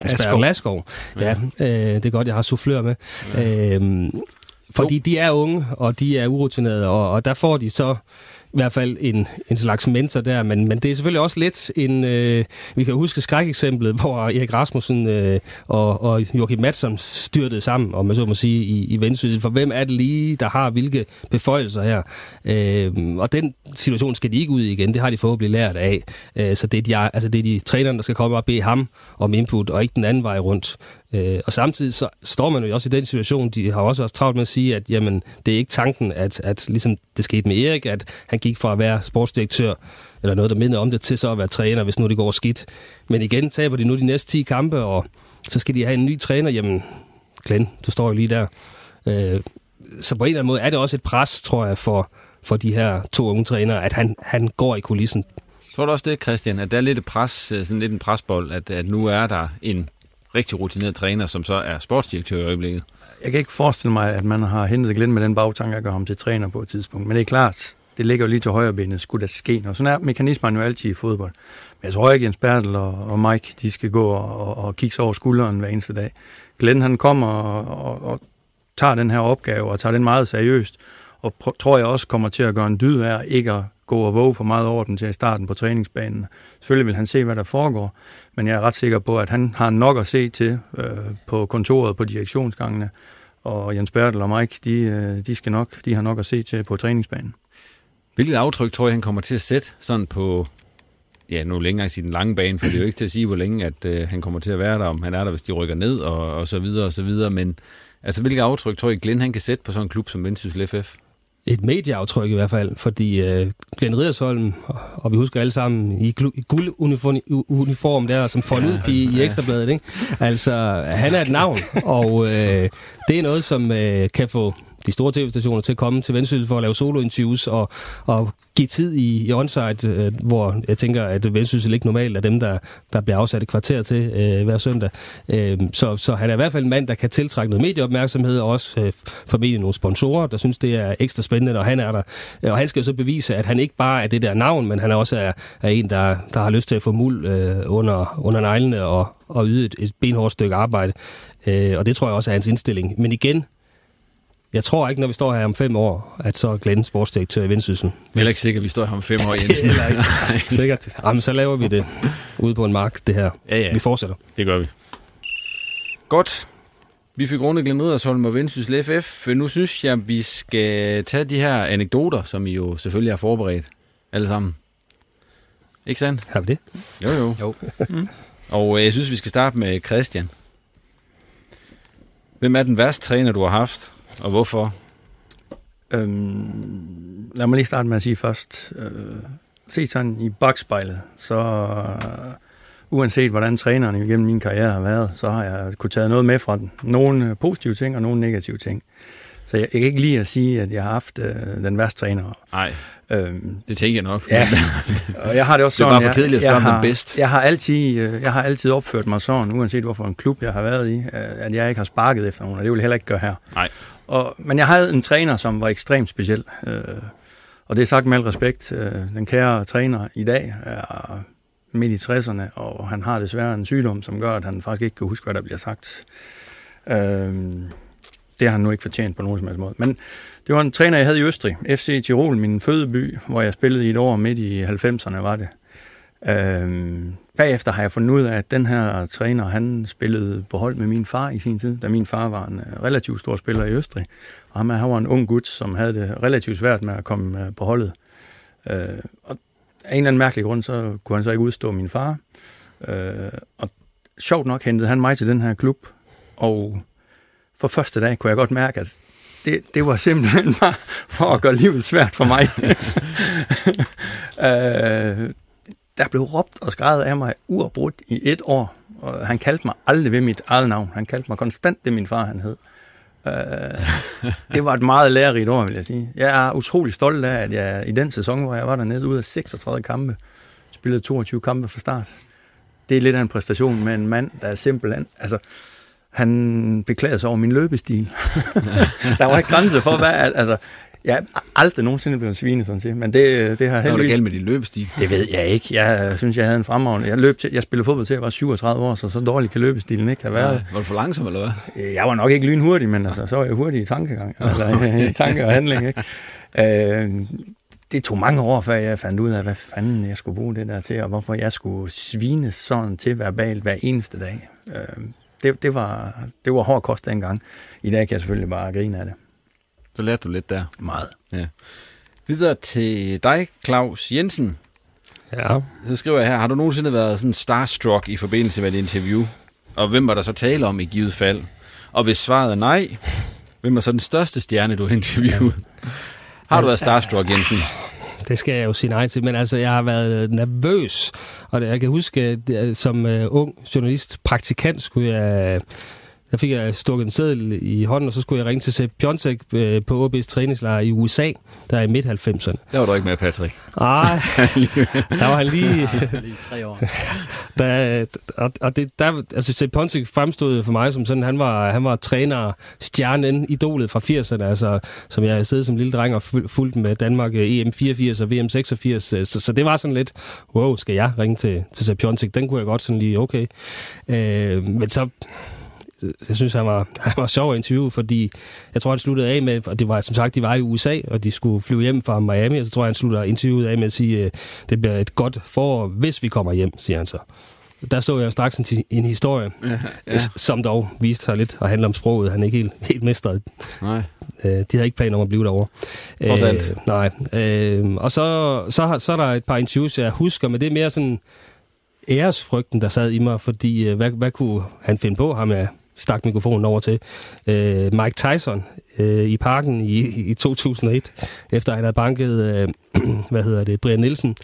Asperger Glaskov. Ja, øh, det er godt, jeg har soufflør med. Ja. Øhm, fordi de er unge, og de er urutinerede, og, og der får de så i hvert fald en, en slags mentor der, men, men det er selvfølgelig også lidt en... Øh, vi kan huske skrækeksemplet, hvor Erik Rasmussen øh, og, og Joachim Madsen styrtede sammen, om man så må sige, i, i Vendsyssel. For hvem er det lige, der har hvilke beføjelser her? Øh, og den situation skal de ikke ud i igen. Det har de forhåbentlig lært af. Øh, så det er, de, altså det er de trænerne, der skal komme op og bede ham om input, og ikke den anden vej rundt. Øh, og samtidig så står man jo også i den situation, de har også travlt med at sige, at jamen, det er ikke tanken, at, at ligesom det skete med Erik, at han gik fra at være sportsdirektør, eller noget, der minder om det, til så at være træner, hvis nu det går skidt. Men igen taber de nu de næste 10 kampe, og så skal de have en ny træner. Jamen, Glenn, du står jo lige der. Øh, så på en eller anden måde er det også et pres, tror jeg, for, for de her to unge trænere, at han, han går i kulissen. Tror du også det, Christian, at der er lidt et pres, øh, sådan lidt en presbold, at, at nu er der en rigtig rutineret træner, som så er sportsdirektør i øjeblikket? Jeg kan ikke forestille mig, at man har hentet Glenn med den bagtanke at gøre ham til træner på et tidspunkt. Men det er klart, det ligger jo lige til højre benet, skulle der ske noget. Sådan er mekanismen jo altid i fodbold. Men jeg tror ikke, Jens Bertel og, og Mike, de skal gå og, og, og kigge sig over skulderen hver eneste dag. Glenn, han kommer og, og, og tager den her opgave og tager den meget seriøst. Og pr- tror jeg også kommer til at gøre en dyd af ikke at gå og våge for meget over den til starten på træningsbanen. Selvfølgelig vil han se, hvad der foregår, men jeg er ret sikker på, at han har nok at se til øh, på kontoret på direktionsgangene, og Jens Bertel og Mike, de, øh, de, skal nok, de har nok at se til på træningsbanen. Hvilket aftryk tror jeg, han kommer til at sætte sådan på, ja, nu længere i den lange bane, for det er jo ikke til at sige, hvor længe at, øh, han kommer til at være der, om han er der, hvis de rykker ned, og, og så videre, og så videre, men altså, hvilket aftryk tror jeg, Glenn han kan sætte på sådan en klub som Vendsyssel FF? Et medieaftryk i hvert fald, fordi øh, Glenn Ridersholm, og vi husker alle sammen, i, i gulduniform der, som får ud i, i Ekstrabladet, ikke? Altså, han er et navn, og øh, det er noget, som øh, kan få de store tv-stationer til at komme til Vendsyssel for at lave solo-interviews og, og give tid i, i onsite, øh, hvor jeg tænker, at Vendsyssel ikke normalt er dem, der, der bliver afsat et kvarter til øh, hver søndag. Øh, så, så han er i hvert fald en mand, der kan tiltrække noget medieopmærksomhed, og også øh, formentlig nogle sponsorer, der synes, det er ekstra spændende, når han er der. Øh, og han skal jo så bevise, at han ikke bare er det der navn, men han også er, er en, der, der har lyst til at få muld øh, under, under neglene og, og yde et, et benhårdt stykke arbejde. Øh, og det tror jeg også er hans indstilling. Men igen, jeg tror ikke, når vi står her om fem år, at så er Glenn sportsdirektør i Vendsyssel. Jeg er ikke sikker, at vi står her om fem år, Jensen. Sikkert. Jamen, så laver vi det ude på en mark, det her. Ja, ja. Vi fortsætter. Det gør vi. Godt. Vi fik rundet Glenn Riddersholm og Vendsyssel FF. Nu synes jeg, vi skal tage de her anekdoter, som I jo selvfølgelig har forberedt alle sammen. Ikke sandt? Har vi det? Jo, jo. Jo. Mm. Og øh, jeg synes, vi skal starte med Christian. Hvem er den værste træner, du har haft? Og hvorfor? Øhm, lad mig lige starte med at sige først. Øh, se sådan i bagspejlet, så øh, uanset hvordan træneren igennem min karriere har været, så har jeg kunne tage noget med fra den. Nogle positive ting og nogle negative ting. Så jeg, jeg kan ikke lige at sige, at jeg har haft øh, den værste træner. Nej, øhm, det tænker jeg nok. Ja, og jeg har det også sådan, det er bare for kedeligt at spørge den bedst. Jeg har, altid, øh, jeg har altid opført mig sådan, uanset hvorfor en klub jeg har været i, øh, at jeg ikke har sparket efter nogen, og det vil jeg heller ikke gøre her. Nej. Og, men jeg havde en træner, som var ekstremt speciel. Øh, og det er sagt med al respekt. Øh, den kære træner i dag er midt i 60'erne, og han har desværre en sygdom, som gør, at han faktisk ikke kan huske, hvad der bliver sagt. Øh, det har han nu ikke fortjent på nogen som helst måde. Men det var en træner, jeg havde i Østrig, FC Tirol, min fødeby, hvor jeg spillede i et år midt i 90'erne, var det. Øhm, bagefter har jeg fundet ud af, at den her træner, han spillede på hold med min far i sin tid, da min far var en øh, relativt stor spiller i Østrig. Og han, han var en ung gut, som havde det relativt svært med at komme øh, på holdet. Øh, og af en eller anden mærkelig grund, så kunne han så ikke udstå min far. Øh, og sjovt nok hentede han mig til den her klub, og for første dag kunne jeg godt mærke, at det, det var simpelthen bare for at gøre livet svært for mig. øh, der blev råbt og skrevet af mig uafbrudt i et år. Og han kaldte mig aldrig ved mit eget navn. Han kaldte mig konstant det, min far han hed. Øh, det var et meget lærerigt år, vil jeg sige. Jeg er utrolig stolt af, at jeg i den sæson, hvor jeg var dernede ud af 36 kampe, spillede 22 kampe fra start. Det er lidt af en præstation med en mand, der er simpelthen... Altså, han beklagede sig over min løbestil. der var ikke grænse for, hvad... Altså, jeg er aldrig nogensinde blevet svinet, sådan set, men det, det har heldigvis... Hvad var det galt med din løbestil? Det ved jeg ikke. Jeg synes, jeg havde en fremragende... Jeg, løb til, jeg spillede fodbold til, jeg var 37 år, så så dårlig kan løbestilen ikke have været. Ja, var du for langsom, eller hvad? Jeg var nok ikke lynhurtig, men altså, så var jeg hurtig i tankegang, eller i tanke og handling, ikke? Øh, det tog mange år, før jeg fandt ud af, hvad fanden jeg skulle bruge det der til, og hvorfor jeg skulle svine sådan til verbalt hver eneste dag. Øh, det, det, var, det var hård kost dengang. I dag kan jeg selvfølgelig bare grine af det. Så lærte du lidt der. Meget. Ja. Videre til dig, Claus Jensen. Ja. Så skriver jeg her, har du nogensinde været sådan starstruck i forbindelse med et interview? Og hvem var der så tale om i givet fald? Og hvis svaret er nej, hvem var så den største stjerne, du har interviewet? Har du været starstruck, Jensen? Det skal jeg jo sige nej til, men altså, jeg har været nervøs, og jeg kan huske, øh, som uh, ung journalist, praktikant, skulle jeg der fik jeg stukket en seddel i hånden, og så skulle jeg ringe til Sepp Piontek øh, på OB's træningslejr i USA, der er i midt-90'erne. Der var du ikke med, Patrick. Nej, der var han lige... lige tre år. der, og, og det, der, altså Sepp Piontek fremstod for mig som sådan, han var, han var træner, stjernen, idolet fra 80'erne, altså, som jeg havde siddet som lille dreng og fulgt med Danmark EM 84 og VM 86, så, så det var sådan lidt, wow, skal jeg ringe til, til Sepp Piontek? Den kunne jeg godt sådan lige, okay. Øh, men så jeg synes, han var, han var sjov at interviewe, fordi jeg tror, han sluttede af med, og det var som sagt, de var i USA, og de skulle flyve hjem fra Miami, og så tror jeg, han sluttede interviewet af med at sige, at det bliver et godt forår, hvis vi kommer hjem, siger han så. Der så jeg straks en, en historie, ja, ja. som dog viste sig lidt at handle om sproget. Han er ikke helt, helt mestret. Nej. Øh, de havde ikke planer om at blive derovre. Trods alt. Øh, nej. Øh, og så, så, så er der et par interviews, jeg husker, men det er mere sådan æresfrygten, der sad i mig, fordi øh, hvad, hvad kunne han finde på, ham jeg stak mikrofonen over til. Øh, Mike Tyson øh, i parken i, i 2001, efter han havde banket, øh, hvad hedder det, Brian Nielsen,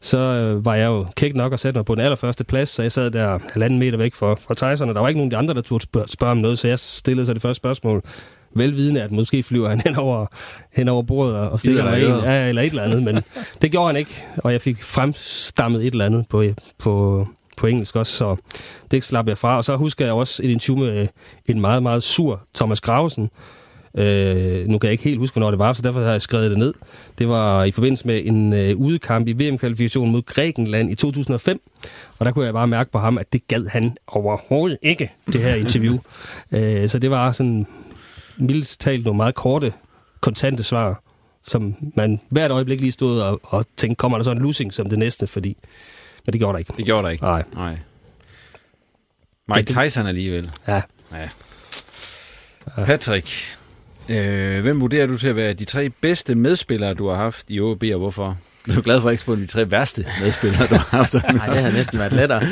så øh, var jeg jo kæk nok at sætte mig på den allerførste plads, så jeg sad der halvanden meter væk fra, fra Tyson, og der var ikke nogen af de andre, der turde spørge, spørge om noget, så jeg stillede sig det første spørgsmål, velvidende, at måske flyver han hen over, hen over bordet og stikker mig en, ja, eller et eller andet, men det gjorde han ikke, og jeg fik fremstammet et eller andet på, på, på engelsk også, så det slap jeg fra. Og så husker jeg også et interview med en meget, meget sur Thomas Gravesen. Øh, nu kan jeg ikke helt huske, hvornår det var, så derfor har jeg skrevet det ned. Det var i forbindelse med en øh, udekamp i VM-kvalifikationen mod Grækenland i 2005. Og der kunne jeg bare mærke på ham, at det gad han overhovedet ikke, det her interview. øh, så det var sådan mildt talt nogle meget korte, kontante svar, som man hvert øjeblik lige stod og, og tænkte, kommer der så en losing som det næste, fordi men det gjorde der ikke. Det gjorde der ikke? Nej. Nej. Mike Tyson alligevel. Ja. ja. Patrick, øh, hvem vurderer du til at være de tre bedste medspillere, du har haft i OB, og hvorfor? Du er glad for at ikke de tre værste medspillere, du har haft. Nej, det har næsten været lettere.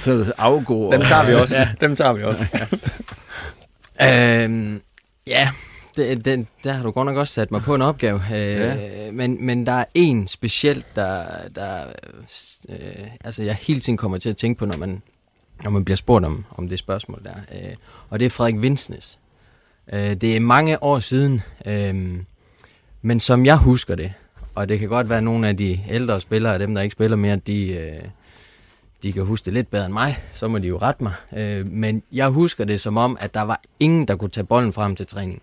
så afgå. Dem tager vi også. ja, dem tager vi også. ja. øhm, ja, det, den, der har du godt nok også sat mig på en opgave. Øh, ja. men, men der er en specielt, der, der øh, altså jeg hele tiden kommer til at tænke på, når man, når man bliver spurgt om, om det spørgsmål der. Øh, og det er Frederik Vinsnes. Øh, det er mange år siden, øh, men som jeg husker det, og det kan godt være, at nogle af de ældre spillere, dem der ikke spiller mere, de, øh, de kan huske det lidt bedre end mig, så må de jo rette mig. Øh, men jeg husker det som om, at der var ingen, der kunne tage bolden frem til træning.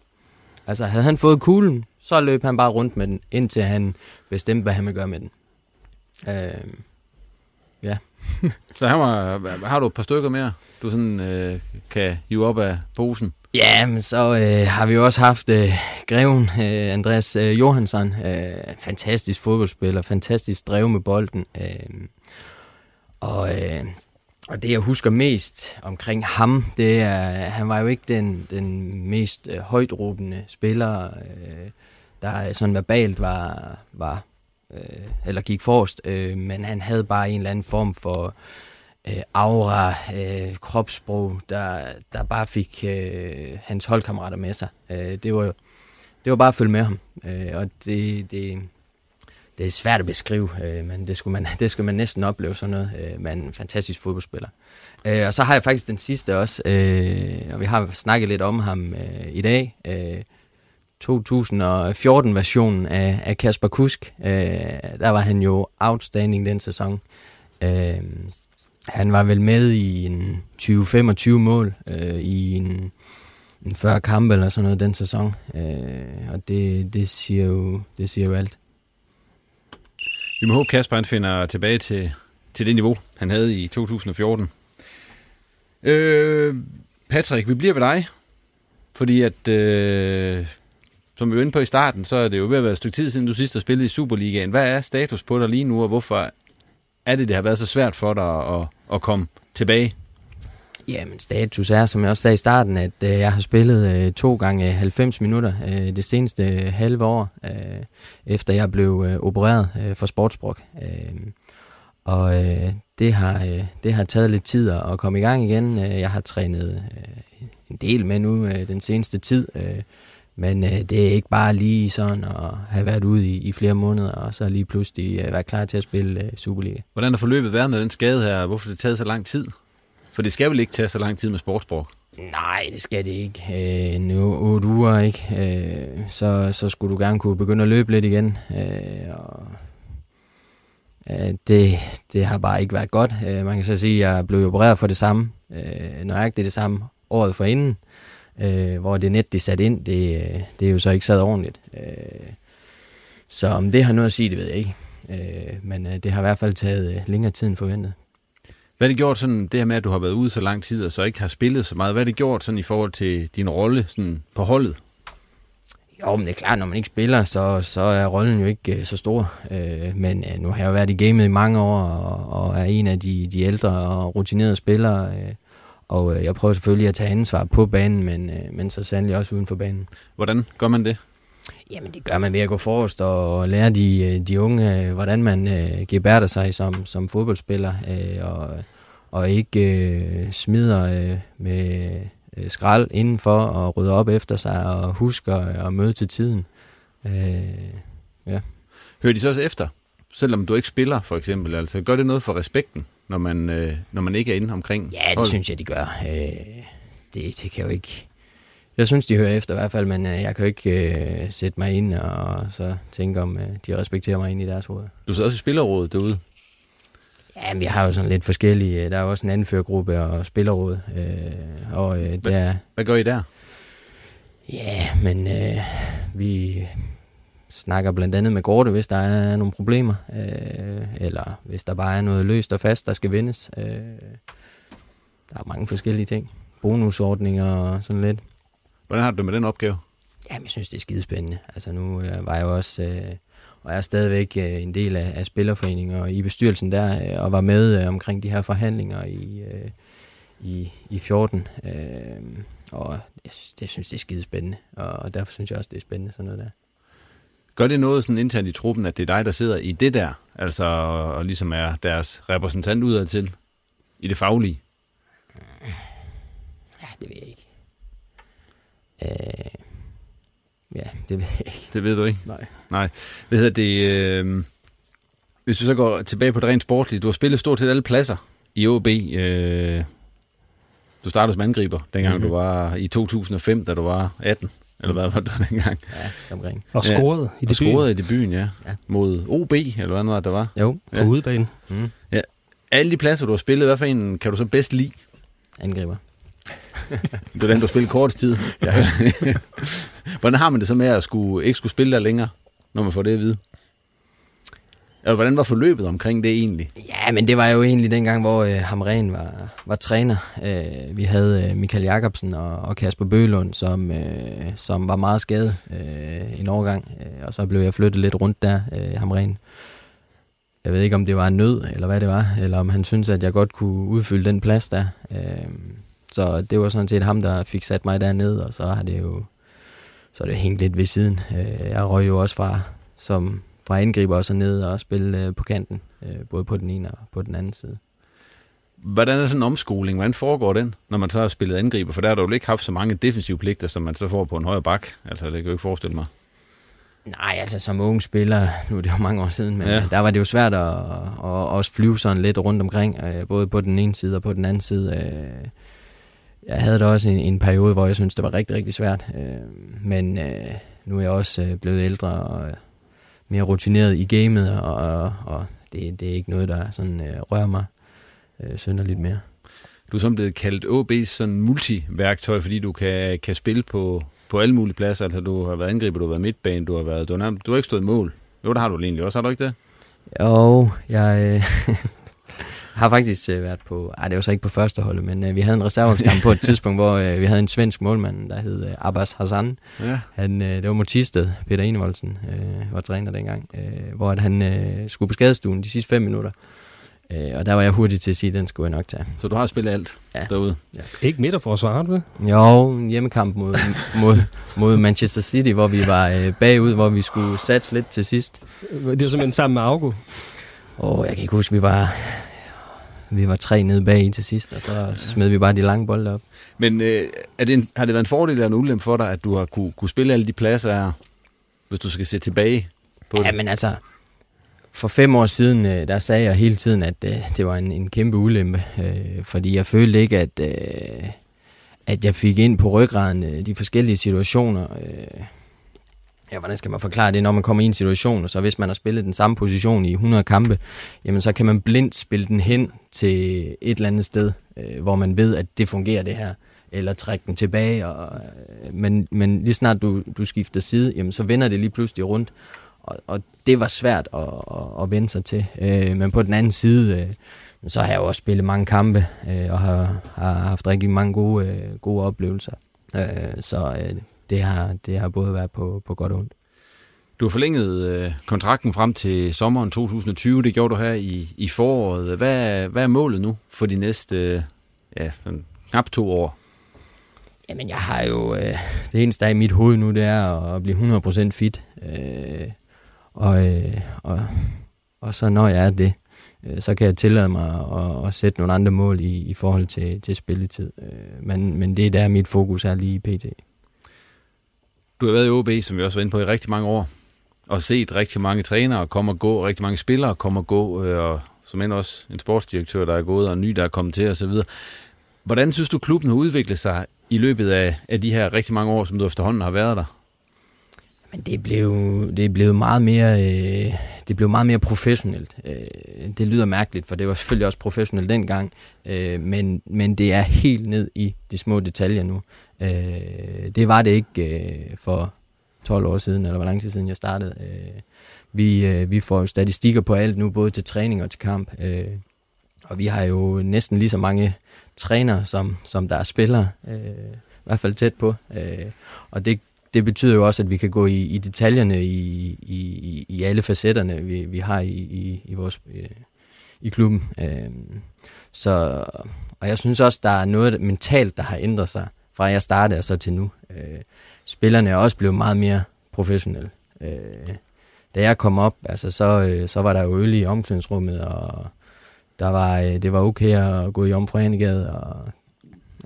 Altså havde han fået kuglen, så løb han bare rundt med den, indtil han bestemte, hvad han ville gøre med den. Øh, ja. så her var, har du et par stykker mere, du sådan øh, kan hive op af posen? Ja, men så øh, har vi også haft øh, greven øh, Andreas øh, Johansson. Øh, fantastisk fodboldspiller, fantastisk drev med bolden. Øh, og øh, og det, jeg husker mest omkring ham, det er, han var jo ikke den, den mest øh, højtråbende spiller, øh, der sådan verbalt var, var øh, eller gik forrest, øh, men han havde bare en eller anden form for øh, aura, øh, kropssprog, der, der bare fik øh, hans holdkammerater med sig. Øh, det, var, det var bare at følge med ham, øh, og det, det, det er svært at beskrive, øh, men det skulle, man, det skulle man næsten opleve sådan noget. Øh, men en fantastisk fodboldspiller. Øh, og så har jeg faktisk den sidste også, øh, og vi har snakket lidt om ham øh, i dag. Øh, 2014-versionen af, af Kasper Kusk. Øh, der var han jo outstanding den sæson. Øh, han var vel med i en 20-25 mål øh, i en, en 40 kampe eller sådan noget den sæson. Øh, og det, det, siger jo, det siger jo alt. Vi må håbe, Kasper han finder tilbage til, til det niveau, han havde i 2014. Øh, Patrick, vi bliver ved dig, fordi at øh, som vi var inde på i starten, så er det jo ved at være et stykke tid siden, du sidst har spillet i Superligaen. Hvad er status på dig lige nu, og hvorfor er det, det har været så svært for dig at, at komme tilbage? Jamen, status er, som jeg også sagde i starten, at øh, jeg har spillet øh, to gange 90 minutter øh, det seneste øh, halve år, øh, efter jeg blev øh, opereret øh, for sportsbrok. Øh, og øh, det, har, øh, det har taget lidt tid at komme i gang igen. Øh, jeg har trænet øh, en del med nu øh, den seneste tid, øh, men øh, det er ikke bare lige sådan at have været ude i, i flere måneder, og så lige pludselig øh, være klar til at spille øh, Superliga. Hvordan har forløbet været med den skade her? Hvorfor det taget så lang tid? For det skal vel ikke tage så lang tid med sportsbrug? Nej, det skal det ikke. Øh, nu otte uger, ikke? Øh, så, så skulle du gerne kunne begynde at løbe lidt igen. Øh, og, øh, det, det har bare ikke været godt. Øh, man kan så sige, at jeg blev opereret for det samme. Øh, nøjagtigt det samme året for inden. Øh, hvor det net, de satte ind, det, det er jo så ikke sat ordentligt. Øh, så om det har noget at sige, det ved jeg ikke. Øh, men øh, det har i hvert fald taget øh, længere tid end forventet. Hvad har det gjort sådan, det her med, at du har været ude så lang tid, og så ikke har spillet så meget, hvad har det gjort sådan i forhold til din rolle sådan på holdet? Jo, men det er klart, når man ikke spiller, så, så er rollen jo ikke uh, så stor. Uh, men uh, nu har jeg jo været i gamet i mange år, og, og er en af de, de ældre og rutinerede spillere. Uh, og uh, jeg prøver selvfølgelig at tage ansvar på banen, men, uh, men så sandelig også uden for banen. Hvordan gør man det? Jamen det gør man ved at gå forrest og lære de, de unge, hvordan man uh, gebærder sig som, som fodboldspiller, uh, og, og ikke uh, smider uh, med uh, skrald indenfor og rydder op efter sig og husker at møde til tiden. Uh, ja. Hører de så også efter, selvom du ikke spiller for eksempel? Altså gør det noget for respekten, når man, uh, når man ikke er inde omkring? Ja, det hold? synes jeg, de gør. Uh, det, det kan jo ikke jeg synes, de hører efter i hvert fald, men øh, jeg kan jo ikke øh, sætte mig ind og så tænke, om øh, de respekterer mig ind i deres hoved. Du sidder også i spillerrådet derude? Ja, vi har jo sådan lidt forskellige. Der er også en anførgruppe og spillerråd. Øh, og, øh, hvad, der, hvad gør I der? Ja, men øh, vi snakker blandt andet med Gorte, hvis der er nogle problemer. Øh, eller hvis der bare er noget løst og fast, der skal vindes. Øh, der er mange forskellige ting. Bonusordninger og sådan lidt. Hvordan har du det med den opgave? Jamen, jeg synes, det er skidespændende. Altså, nu øh, var jeg jo også, øh, og er stadigvæk øh, en del af, af spillerforeningen og i bestyrelsen der, øh, og var med øh, omkring de her forhandlinger i, øh, i, i 14. Øh, og jeg, jeg synes, det er skidespændende, og derfor synes jeg også, det er spændende sådan noget der. Gør det noget sådan internt i truppen, at det er dig, der sidder i det der, altså og ligesom er deres repræsentant udadtil i det faglige? Ja, det ved jeg ikke. Øh, ja, det ved jeg ikke. Det ved du ikke? Nej. Nej. Hvad hedder det? Øh, hvis du så går tilbage på det rent sportlige, du har spillet stort set alle pladser i OB. Øh, du startede som angriber, dengang mm-hmm. du var i 2005, da du var 18. Eller hvad var det dengang? Ja, omkring. Og scorede ja, i debuten. Og scorede i debuten, ja. ja. Mod OB, eller hvad der var. Jo, på ja. udebane. Mm. Ja. Alle de pladser, du har spillet, hvad for en kan du så bedst lide? Angriber. det er den, du spiller kort tid. Ja. hvordan har man det så med at skulle, ikke skulle spille der længere, når man får det at vide? Eller hvordan var forløbet omkring det egentlig? Ja, men det var jo egentlig dengang, hvor øh, Hamren var, var træner. Øh, vi havde øh, Michael Jacobsen og, og Kasper Bølund, som, øh, som var meget skadet øh, en overgang. Øh, og så blev jeg flyttet lidt rundt der, øh, Hamren. Jeg ved ikke, om det var en nød, eller hvad det var, eller om han syntes, at jeg godt kunne udfylde den plads der. Øh, så det var sådan set ham, der fik sat mig derned, og så har det jo så er det hængt lidt ved siden. Øh, jeg røg jo også fra, som, fra angriber og så ned og spille øh, på kanten, øh, både på den ene og på den anden side. Hvordan er sådan en omskoling? Hvordan foregår den, når man så har spillet angriber? For der har du jo ikke haft så mange defensive pligter, som man så får på en højre bak. Altså, det kan jo ikke forestille mig. Nej, altså som ung spiller, nu er det jo mange år siden, men ja. der var det jo svært at, at, at også flyve sådan lidt rundt omkring, både på den ene side og på den anden side jeg havde da også en, en periode, hvor jeg synes det var rigtig, rigtig svært. Øh, men øh, nu er jeg også øh, blevet ældre og mere rutineret i gamet, og, og, og det, det er ikke noget, der sådan øh, rører mig øh, lidt mere. Du er sådan blevet kaldt OB's sådan multiværktøj, fordi du kan, kan spille på, på alle mulige pladser. Altså, du har været angriber, du har været midtbane, du har, været, du har, du har ikke stået mål. Jo, der har du egentlig også, har du ikke det? Jo, jeg, øh, har faktisk øh, været på, ej det var så ikke på første hold, men øh, vi havde en reserveholdskamp på et tidspunkt, hvor øh, vi havde en svensk målmand, der hed øh, Abbas Hassan. Ja. Han, øh, det var Motisted, Peter Enevoldsen, øh, var træner dengang, øh, hvor at han øh, skulle på skadestuen de sidste fem minutter. Øh, og der var jeg hurtig til at sige, at den skulle jeg nok tage. Så du har spillet alt Ja. derude? Ja. Ikke midterforsvar, har du det? Jo, en hjemmekamp mod, mod, mod Manchester City, hvor vi var øh, bagud, hvor vi skulle satse lidt til sidst. Det var simpelthen sammen med Augo. Og jeg kan ikke huske, vi var, vi var tre nede bag i til sidst, og så smed vi bare de lange bolde op. Men øh, er det en, har det været en fordel eller en ulempe for dig, at du har kunne, kunne spille alle de pladser her, hvis du skal se tilbage på Ja, det? men altså, for fem år siden, øh, der sagde jeg hele tiden, at øh, det var en, en kæmpe ulempe, øh, fordi jeg følte ikke, at, øh, at jeg fik ind på ryggraden øh, de forskellige situationer. Øh, ja, hvordan skal man forklare det, når man kommer i en situation, og så hvis man har spillet den samme position i 100 kampe, jamen så kan man blindt spille den hen til et eller andet sted, øh, hvor man ved, at det fungerer det her eller trække den tilbage. Og, øh, men, men lige snart du, du skifter side, jamen, så vender det lige pludselig rundt. Og, og det var svært at, at, at vende sig til. Øh, men på den anden side, øh, så har jeg jo også spillet mange kampe, øh, og har, har haft rigtig mange gode, øh, gode oplevelser. Øh, så øh, det, har, det har både været på, på godt og ondt. Du har forlænget øh, kontrakten frem til sommeren 2020. Det gjorde du her i, i foråret. Hvad, hvad er målet nu for de næste øh, ja, knap to år? Jamen, jeg har jo... Øh, det eneste, der er i mit hoved nu, det er at blive 100% fit. Øh, og, øh, og, og så når jeg er det, øh, så kan jeg tillade mig at, at sætte nogle andre mål i, i forhold til, til spilletid. Øh, men, men det er der, mit fokus er lige i pt. Du har været i OB, som vi også var inde på, i rigtig mange år, og set rigtig mange trænere komme og gå, rigtig mange spillere komme og gå, øh, og som end også en sportsdirektør, der er gået, og en ny, der er kommet til osv. Hvordan synes du, klubben har udviklet sig i løbet af, af de her rigtig mange år, som du efterhånden har været der? Men det blev, det blev meget mere, øh, det blev meget mere professionelt. Øh, det lyder mærkeligt, for det var selvfølgelig også professionelt dengang, øh, men, men det er helt ned i de små detaljer nu. Øh, det var det ikke øh, for 12 år siden, eller hvor lang tid siden jeg startede. Øh, vi, øh, vi får jo statistikker på alt nu, både til træning og til kamp. Øh, og vi har jo næsten lige så mange trænere, som, som der er spillere. Øh, I hvert fald tæt på. Øh, og det, det betyder jo også, at vi kan gå i, i detaljerne i, i, i alle facetterne, vi, vi har i, i, i vores øh, i klubben. Øh, så, og jeg synes også, der er noget mentalt, der har ændret sig fra jeg startede og så til nu. Øh, spillerne er også blevet meget mere professionelle. Øh, da jeg kom op, altså, så, øh, så var der jo øl i omklædningsrummet, og der var, øh, det var okay at gå i omforenigade, og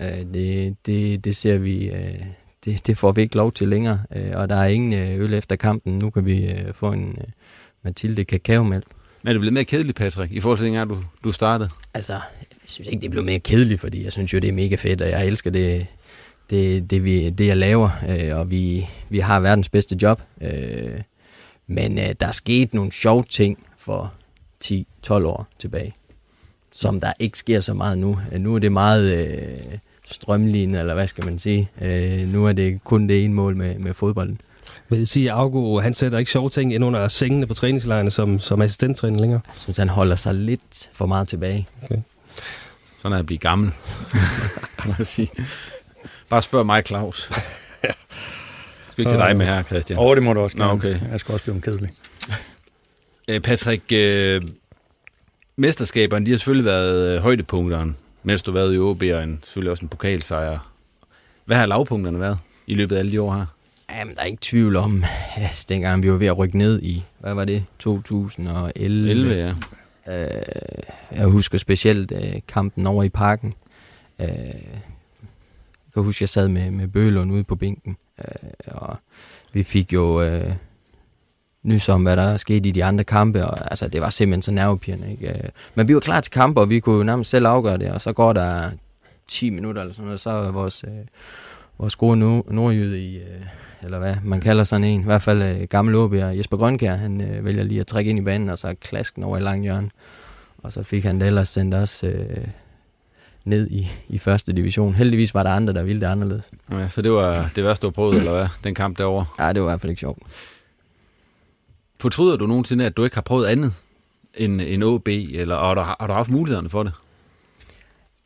øh, det, det, det ser vi, øh, det, det får vi ikke lov til længere, øh, og der er ingen øh, øl efter kampen. Nu kan vi øh, få en øh, Mathilde kakaomælk. Men er det blevet mere kedeligt, Patrick, i forhold til dengang, du, du startede? Altså, jeg synes ikke, det blev mere kedeligt, fordi jeg synes jo, det er mega fedt, og jeg elsker det, det, det, vi, det jeg laver, øh, og vi, vi har verdens bedste job. Øh, men øh, der er sket nogle sjove ting for 10-12 år tilbage, som der ikke sker så meget nu. Øh, Nu er det meget øh, strømlignet, eller hvad skal man sige. Øh, nu er det kun det ene mål med, med fodbolden. Vil jeg sige, at Augo, han sætter ikke sjove ting ind under sengene på træningslejrene som, som assistenttræner længere? Jeg synes, han holder sig lidt for meget tilbage. Okay. Sådan er at blive gammel, kan man sige. Bare spørg mig, Claus. Skal ikke til dig med her, Christian? Åh, oh, det må du også Nå, gerne. okay. Jeg skal også blive en kedelig. Øh, Patrick, øh, mesterskaberne, de har selvfølgelig været øh, højdepunkteren, mens du har været i OB, og en, selvfølgelig også en pokalsejr. Hvad har lavpunkterne været i løbet af alle de år her? Jamen, der er ikke tvivl om, at dengang vi var ved at rykke ned i, hvad var det, 2011? 11, ja. Øh, jeg husker specielt øh, kampen over i parken. Øh, kan huske, jeg sad med, med Bølund ude på bænken, øh, og vi fik jo øh, nys om, hvad der skete i de andre kampe, og altså, det var simpelthen så nervepirrende. Ikke? Øh, men vi var klar til kampe, og vi kunne jo nærmest selv afgøre det, og så går der 10 minutter eller sådan noget, så er vores, øh, vores gode nord- nordjyde i, øh, eller hvad man kalder sådan en, i hvert fald øh, gammel OB, Jesper Grønkær, han øh, vælger lige at trække ind i banen, og så klasken over i lang hjørne. Og så fik han det ellers sendt os øh, ned i, i første division. Heldigvis var der andre, der ville det anderledes. ja. Så det var det værste, du prøvet, eller hvad? Den kamp derovre. Ja, det var i hvert fald ikke sjovt. Fortryder du nogensinde, at du ikke har prøvet andet end, end OB, eller og har, du, har du haft mulighederne for det?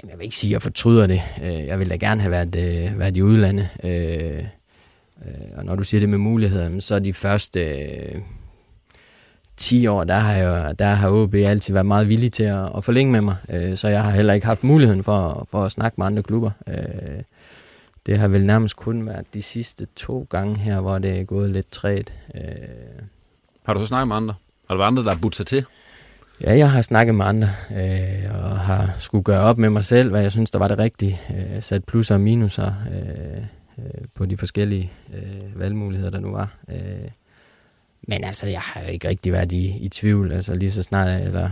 Jamen, jeg vil ikke sige, at jeg fortryder det. Øh, jeg ville da gerne have været, øh, været i udlandet. Øh, og når du siger det med muligheder, så er de første 10 år, der har, jeg, der har OB altid været meget villig til at, at forlænge med mig. Så jeg har heller ikke haft muligheden for, for at snakke med andre klubber. Det har vel nærmest kun været de sidste to gange her, hvor det er gået lidt træt. Har du så snakket med andre? Har der været andre, der har budt sig til? Ja, jeg har snakket med andre, øh, og har skulle gøre op med mig selv, hvad jeg synes, der var det rigtige. Øh, sat plusser og minuser øh, øh, på de forskellige øh, valgmuligheder, der nu var. Øh, men altså, jeg har ikke rigtig været i, i tvivl. Altså lige så snart, eller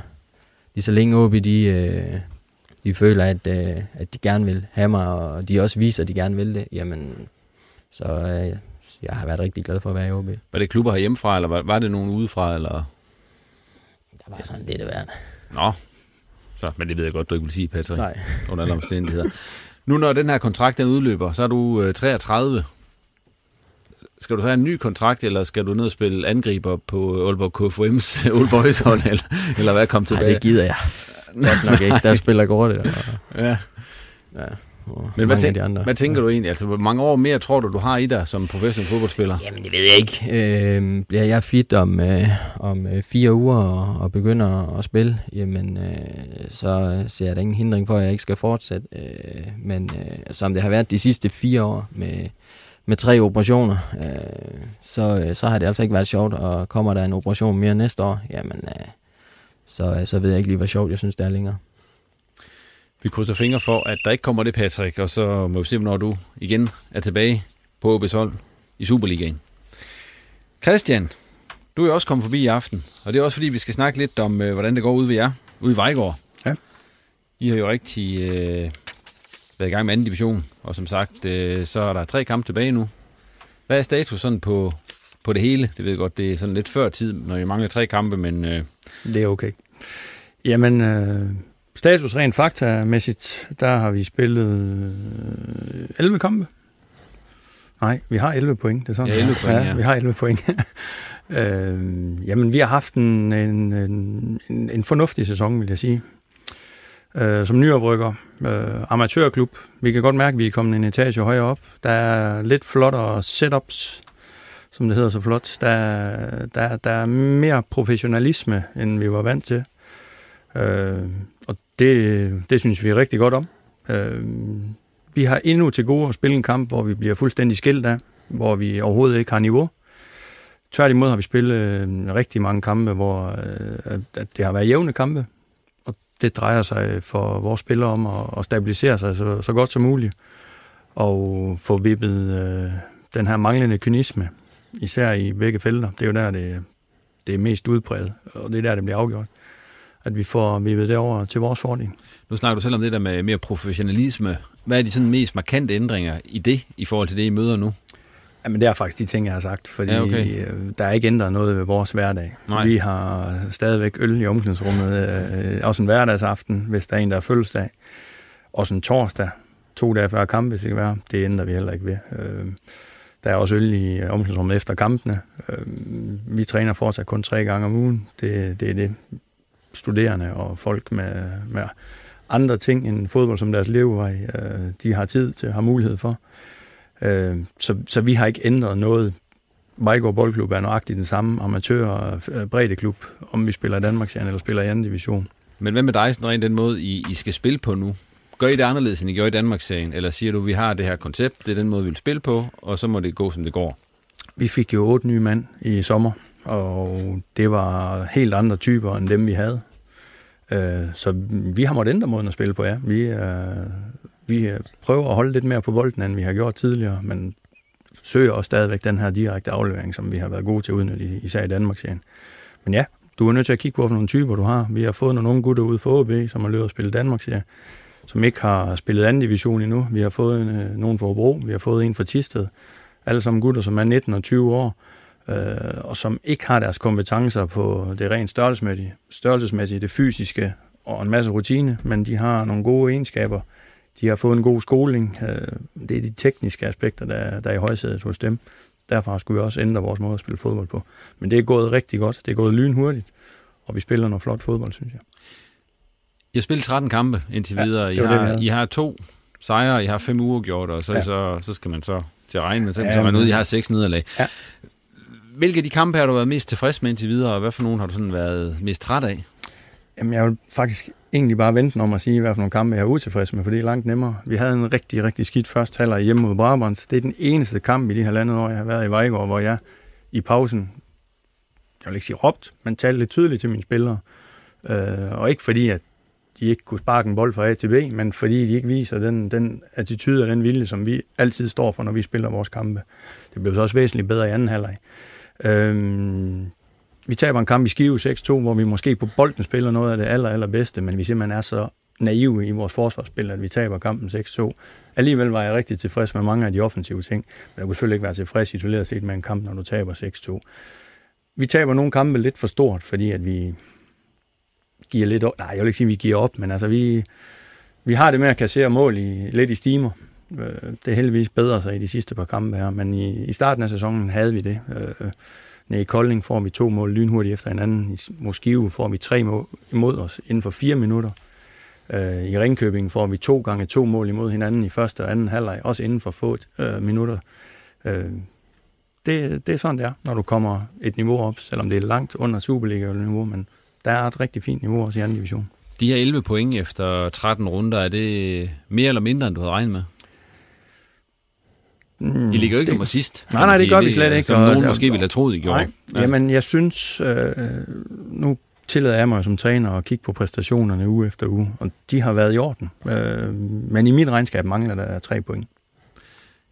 lige så længe op i de, øh, de føler, at, øh, at de gerne vil have mig, og de også viser, at de gerne vil det, jamen, så øh, jeg har været rigtig glad for at være i OB. Var det klubber herhjemmefra, eller var, var det nogen udefra, eller der var sådan lidt af hvert. Nå, så, men det ved jeg godt, du ikke vil sige, Patrick. Nej. Under alle omstændigheder. Nu når den her kontrakt den udløber, så er du øh, 33. Skal du så have en ny kontrakt, eller skal du ned og spille angriber på Aalborg KFM's Old Boys hold, eller, eller hvad kom tilbage? Nej, det gider jeg. Godt nok ikke. Der spiller godt det. Ja. Ja. Men hvad, tænk, hvad tænker du egentlig? Altså, hvor mange år mere tror du, du har i dig som professionel fodboldspiller? Jamen, det ved jeg ikke. Øh, bliver jeg fit om, øh, om øh, fire uger og, og begynder at spille, jamen, øh, så ser jeg da ingen hindring for, at jeg ikke skal fortsætte. Øh, men øh, som det har været de sidste fire år med, med tre operationer, øh, så, øh, så har det altså ikke været sjovt, og kommer der en operation mere næste år, jamen, øh, så, så ved jeg ikke lige, hvor sjovt jeg synes, det er længere. Vi krydser fingre for, at der ikke kommer det, Patrick, og så må vi se, når du igen er tilbage på OB's hold i Superligaen. Christian, du er også kommet forbi i aften, og det er også fordi, vi skal snakke lidt om, øh, hvordan det går ude ved jer, ude i Vejgaard. Ja. I har jo rigtig øh, været i gang med anden division, og som sagt, øh, så er der tre kampe tilbage nu. Hvad er status sådan på, på det hele? Det ved jeg godt, det er sådan lidt før tid, når I mangler tre kampe, men... Øh... Det er okay. Jamen, øh, Status rent faktamæssigt, der har vi spillet 11 øh, kampe. Nej, vi har 11 point. Det er sådan, ja, 11 point, ja. ja. Vi har 11 point. øh, jamen, vi har haft en, en, en, en fornuftig sæson, vil jeg sige. Øh, som nyoprykker, øh, amatørklub. Vi kan godt mærke, at vi er kommet en etage højere op. Der er lidt flottere setups, som det hedder så flot. Der, der, der er mere professionalisme, end vi var vant til. Øh, og det, det synes vi er rigtig godt om. Øh, vi har endnu til gode at spille en kamp, hvor vi bliver fuldstændig skilt af, hvor vi overhovedet ikke har niveau. Tværtimod har vi spillet øh, rigtig mange kampe, hvor øh, at det har været jævne kampe, det drejer sig for vores spillere om at, at stabilisere sig så, så godt som muligt, og få vippet øh, den her manglende kynisme, især i begge felter. Det er jo der, det, det er mest udbredt, og det er der, det bliver afgjort at vi får vippet det over til vores fordel. Nu snakker du selv om det der med mere professionalisme. Hvad er de sådan mest markante ændringer i det, i forhold til det, I møder nu? Jamen, det er faktisk de ting, jeg har sagt, fordi ja, okay. Øh, der er ikke ændret noget ved vores hverdag. Nej. Vi har stadigvæk øl i omklædningsrummet, øh, også en hverdagsaften, hvis der er en, der er fødselsdag. Også en torsdag, to dage før kamp, hvis det kan være. Det ændrer vi heller ikke ved. Øh, der er også øl i omklædningsrummet efter kampene. Vi træner fortsat kun tre gange om ugen. Det, det er det, studerende og folk med, med andre ting end fodbold som deres levevej, øh, de har tid til, har mulighed for. Øh, så, så vi har ikke ændret noget. Vejgaard Boldklub er nøjagtigt den samme amatør- og øh, breddeklub, om vi spiller i Danmarks eller spiller i anden division. Men hvad med dig, sådan rent den måde, I, I skal spille på nu? Gør I det anderledes, end I gjorde i Danmarksserien? Eller siger du, vi har det her koncept, det er den måde, vi vil spille på, og så må det gå, som det går? Vi fik jo otte nye mand i sommer, og det var helt andre typer end dem, vi havde. Øh, så vi har måttet ændre måden at spille på, ja. Vi, øh, vi øh, prøver at holde lidt mere på bolden, end vi har gjort tidligere, men søger også stadigvæk den her direkte aflevering, som vi har været gode til at udnytte, især i Danmark. -serien. Men ja, du er nødt til at kigge på, nogle typer du har. Vi har fået nogle unge gutter ud for OB, som har løbet at spille Danmark, -serien, som ikke har spillet anden division endnu. Vi har fået en, øh, nogen fra Hobro, vi har fået en fra Tisted. Alle sammen gutter, som er 19 og 20 år, øh, og som ikke har deres kompetencer på det rent størrelsesmæssige, størrelsesmæssige, det fysiske og en masse rutine, men de har nogle gode egenskaber. De har fået en god skoling. Øh, det er de tekniske aspekter, der, der er i højsædet hos dem. Derfor skulle vi også ændre vores måde at spille fodbold på. Men det er gået rigtig godt. Det er gået lynhurtigt. og vi spiller noget flot fodbold, synes jeg. Jeg har spillet 13 kampe indtil Ja, videre. I det det, vi har, havde. I har to sejre, I har fem uger gjort, og så, ja. Ja. så, så skal man så til at regne med, så, Ja, ja, så er man ude, I har seks nederlag. Ja. Hvilke af de kampe har du været mest tilfreds med indtil videre, og hvad for nogen har du sådan været mest træt af? Jamen, jeg vil faktisk egentlig bare vente om at sige, hvad for nogle kampe jeg er utilfreds med, for det er langt nemmere. Vi havde en rigtig, rigtig skidt første halvleg hjemme mod Brabant. Det er den eneste kamp i de halvandet år, jeg har været i Vejgaard, hvor jeg i pausen, jeg vil ikke sige råbt, men talte lidt tydeligt til mine spillere. Øh, og ikke fordi, at de ikke kunne sparke en bold fra A til B, men fordi de ikke viser den, den attitude og den vilje, som vi altid står for, når vi spiller vores kampe. Det blev så også væsentligt bedre i anden halvleg. Øhm, vi taber en kamp i Skive 6-2, hvor vi måske på bolden spiller noget af det aller, allerbedste, men vi simpelthen er så naive i vores forsvarsspil, at vi taber kampen 6-2. Alligevel var jeg rigtig tilfreds med mange af de offensive ting, men jeg kunne selvfølgelig ikke være tilfreds isoleret set med en kamp, når du taber 6-2. Vi taber nogle kampe lidt for stort, fordi at vi giver lidt op. Nej, jeg vil ikke sige, at vi giver op, men altså vi, vi har det med at kassere mål i, lidt i stimer. Øh, det er heldigvis bedre sig i de sidste par kampe her, men i, i starten af sæsonen havde vi det. Øh, Nede i Kolding får vi to mål lynhurtigt efter hinanden. I Moskive får vi tre mål imod os inden for fire minutter. Øh, I Ringkøbing får vi to gange to mål imod hinanden i første og anden halvleg, også inden for få øh, minutter. Øh, det, det er sådan, det er, når du kommer et niveau op, selvom det er langt under Superliga-niveau, men der er et rigtig fint niveau også i anden division. De her 11 point efter 13 runder, er det mere eller mindre, end du havde regnet med? Mm, I ligger jo ikke det- nummer sidst. Nej, nej, det gør vi slet ikke. Som og nogen der- måske ville have troet, I gjorde. Nej, ja. jamen jeg synes, øh, nu tillader jeg mig som træner at kigge på præstationerne uge efter uge, og de har været i orden. Øh, men i mit regnskab mangler der tre point.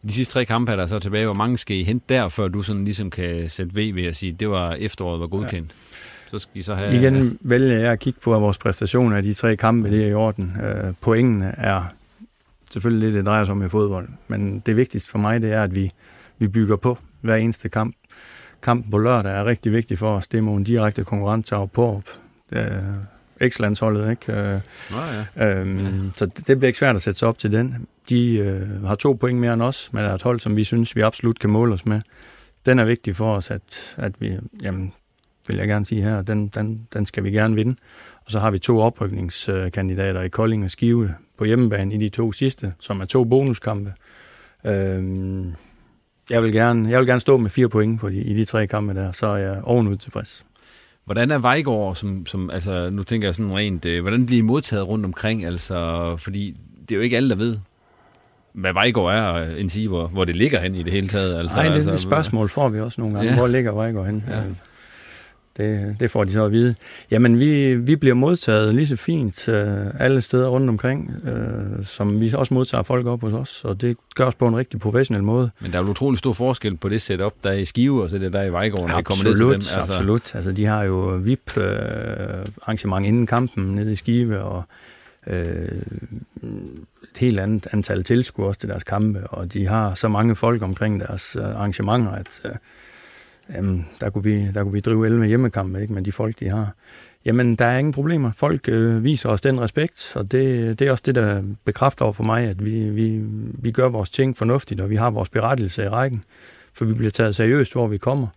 De sidste tre kampe er der så tilbage. Hvor mange skal I hente der, før du sådan ligesom kan sætte V ved at sige, det var efteråret var godkendt? Ja. Så skal I så have... Igen vælger jeg at kigge på, at vores præstationer af de tre kampe, det er i orden. Øh, pointene er selvfølgelig det, det drejer sig om i fodbold, men det vigtigste for mig, det er, at vi, vi bygger på hver eneste kamp. Kampen på lørdag er rigtig vigtig for os. Det er mod en direkte konkurrent til på X-landsholdet, ikke? Øh, Nå, ja. Øhm, så det, det bliver ikke svært at sætte sig op til den. De øh, har to point mere end os, men er et hold, som vi synes, vi absolut kan måle os med. Den er vigtig for os, at, at vi, jamen, vil jeg gerne sige her, den, den, den skal vi gerne vinde. Og så har vi to oprykningskandidater i Kolding og Skive på hjemmebane i de to sidste, som er to bonuskampe. Øhm, jeg, vil gerne, jeg vil gerne stå med fire point på de, i de tre kampe der, så er jeg ovenud tilfreds. Hvordan er Vejgaard, som, som, altså, nu tænker jeg sådan rent, øh, hvordan bliver I modtaget rundt omkring, altså, fordi det er jo ikke alle, der ved, hvad Vejgaard er, og end sige, hvor, hvor det ligger hen i det hele taget. Altså, Nej, det, altså, det spørgsmål får vi også nogle gange. Ja. Ja. Hvor ligger Vejgaard hen? Ja. Det, det får de så at vide. Jamen, vi, vi bliver modtaget lige så fint øh, alle steder rundt omkring, øh, som vi også modtager folk op hos os, og det gør os på en rigtig professionel måde. Men der er jo utrolig stor forskel på det setup, der er i Skive, og så det der er i Vejgaard, når kommer ned Absolut, til dem. altså. absolut. Altså, de har jo VIP-arrangement inden kampen nede i Skive, og øh, et helt andet antal tilskuere også til deres kampe, og de har så mange folk omkring deres øh, arrangementer, at øh, jamen, der, kunne vi, der kunne vi drive 11 hjemmekampe ikke, med de folk, de har. Jamen, der er ingen problemer. Folk øh, viser os den respekt, og det, det er også det, der bekræfter over for mig, at vi, vi, vi gør vores ting fornuftigt, og vi har vores berettelse i rækken, for vi bliver taget seriøst, hvor vi kommer.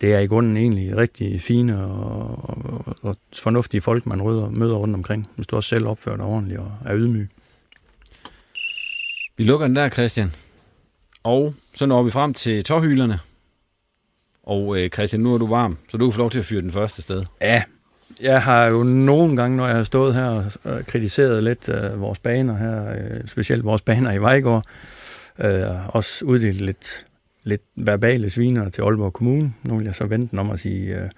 Det er i grunden egentlig rigtig fine og, og, og fornuftige folk, man røder, møder rundt omkring, hvis du også selv opfører dig ordentligt og er ydmyg. Vi lukker den der, Christian. Og så når vi frem til tårhylerne. Og øh, Christian, nu er du varm, så du kan få lov til at fyre den første sted. Ja, jeg har jo nogle gange, når jeg har stået her og kritiseret lidt øh, vores baner her, øh, specielt vores baner i Vejgaard, øh, også uddelt lidt, lidt verbale sviner til Aalborg Kommune. Nu vil jeg så vente om at sige, øh,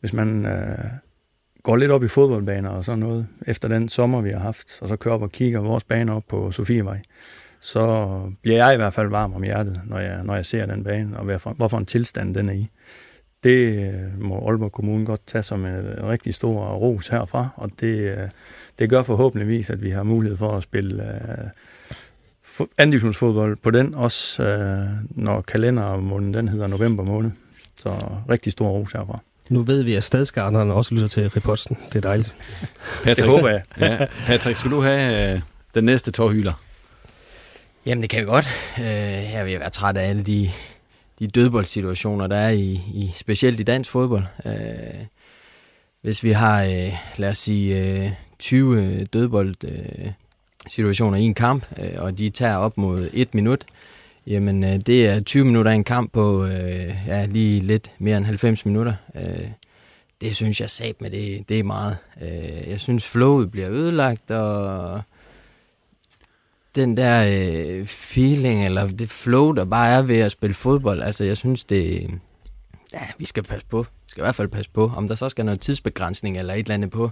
hvis man øh, går lidt op i fodboldbaner og sådan noget, efter den sommer, vi har haft, og så kører op og kigger vores baner op på Sofievej, så bliver jeg i hvert fald varm om hjertet, når jeg, når jeg ser den bane, og hvorfor, hvorfor en tilstand den er i. Det øh, må Aalborg Kommune godt tage som en, en rigtig stor ros herfra, og det, øh, det gør forhåbentligvis, at vi har mulighed for at spille øh, andivisionsfodbold på den, også øh, når kalendermåneden den hedder november måned. Så rigtig stor ros herfra. Nu ved vi, at stadsgarnerne også lytter til reposten. Det er dejligt. Patrick, Det håber jeg. ja, Patrick, skal du have øh, den næste tårhyler? Jamen, det kan vi godt. Øh, jeg vil være træt af alle de, de dødboldsituationer, der er i, i specielt i dansk fodbold. Øh, hvis vi har, øh, lad os sige, 20 dødbold situationer i en kamp, og de tager op mod et minut, jamen det er 20 minutter i en kamp på ja, lige lidt mere end 90 minutter. Det synes jeg sat med det, det er meget. Jeg synes flowet bliver ødelagt, og den der øh, feeling, eller det flow, der bare er ved at spille fodbold, altså jeg synes det, ja, vi skal passe på. Vi skal i hvert fald passe på. Om der så skal noget tidsbegrænsning eller et eller andet på,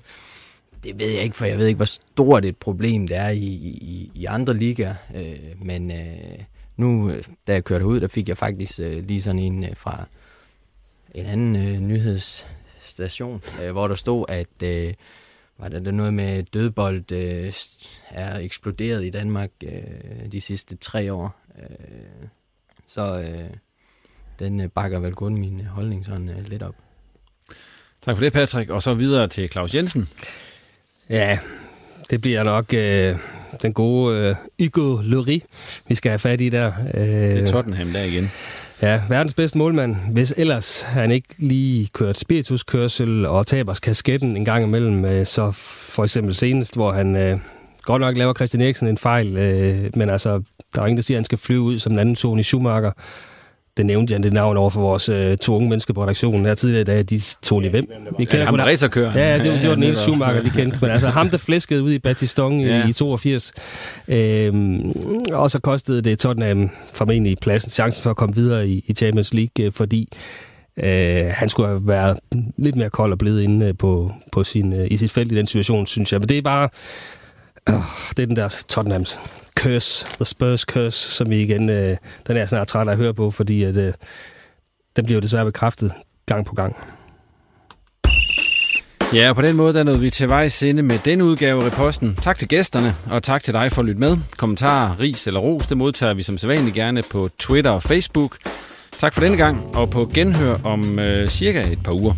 det ved jeg ikke, for jeg ved ikke, hvor stort et problem det er i, i, i andre ligaer. Øh, men øh, nu, øh, da jeg kørte ud, der fik jeg faktisk øh, lige sådan en øh, fra en anden øh, nyhedsstation, øh, hvor der stod, at øh, var der noget med dødbold øh, er eksploderet i Danmark øh, de sidste tre år. Øh, så øh, den øh, bakker vel kun min holdning sådan øh, lidt op. Tak for det, Patrick. Og så videre til Claus Jensen. Ja, det bliver nok øh, den gode øh, Hugo Lloris, vi skal have fat i der. Øh, det er Tottenham der igen. Ja, verdens bedste målmand. Hvis ellers han ikke lige kørt spirituskørsel og taber kasketten en gang imellem, øh, så for eksempel senest, hvor han øh, godt nok laver Christian Eriksen en fejl, øh, men altså, der er ingen, der siger, at han skal flyve ud som den anden Tony Schumacher det nævnte jeg det navn over for vores øh, to unge mennesker på redaktionen her tidligere i dag, de tog lige hvem. Vi kender ja, ham racerkøren. Ja, det, det var den eneste Schumacher, de kendte. Men altså ham, der flæskede ud i Batiston ja. i, i 82. Øhm, og så kostede det Tottenham formentlig pladsen, chancen for at komme videre i, i Champions League, øh, fordi øh, han skulle have været lidt mere kold og blevet inde på, på sin, øh, i sit felt i den situation, synes jeg. Men det er bare... Øh, det er den der Tottenhams curse, The Spurs curse, som vi igen, øh, den er jeg snart træt af at høre på, fordi at, øh, den bliver jo desværre bekræftet gang på gang. Ja, og på den måde der nåede vi til vejs ende med den udgave af Reposten. Tak til gæsterne, og tak til dig for at lytte med. Kommentarer, ris eller ros, det modtager vi som sædvanligt gerne på Twitter og Facebook. Tak for denne gang, og på genhør om øh, cirka et par uger.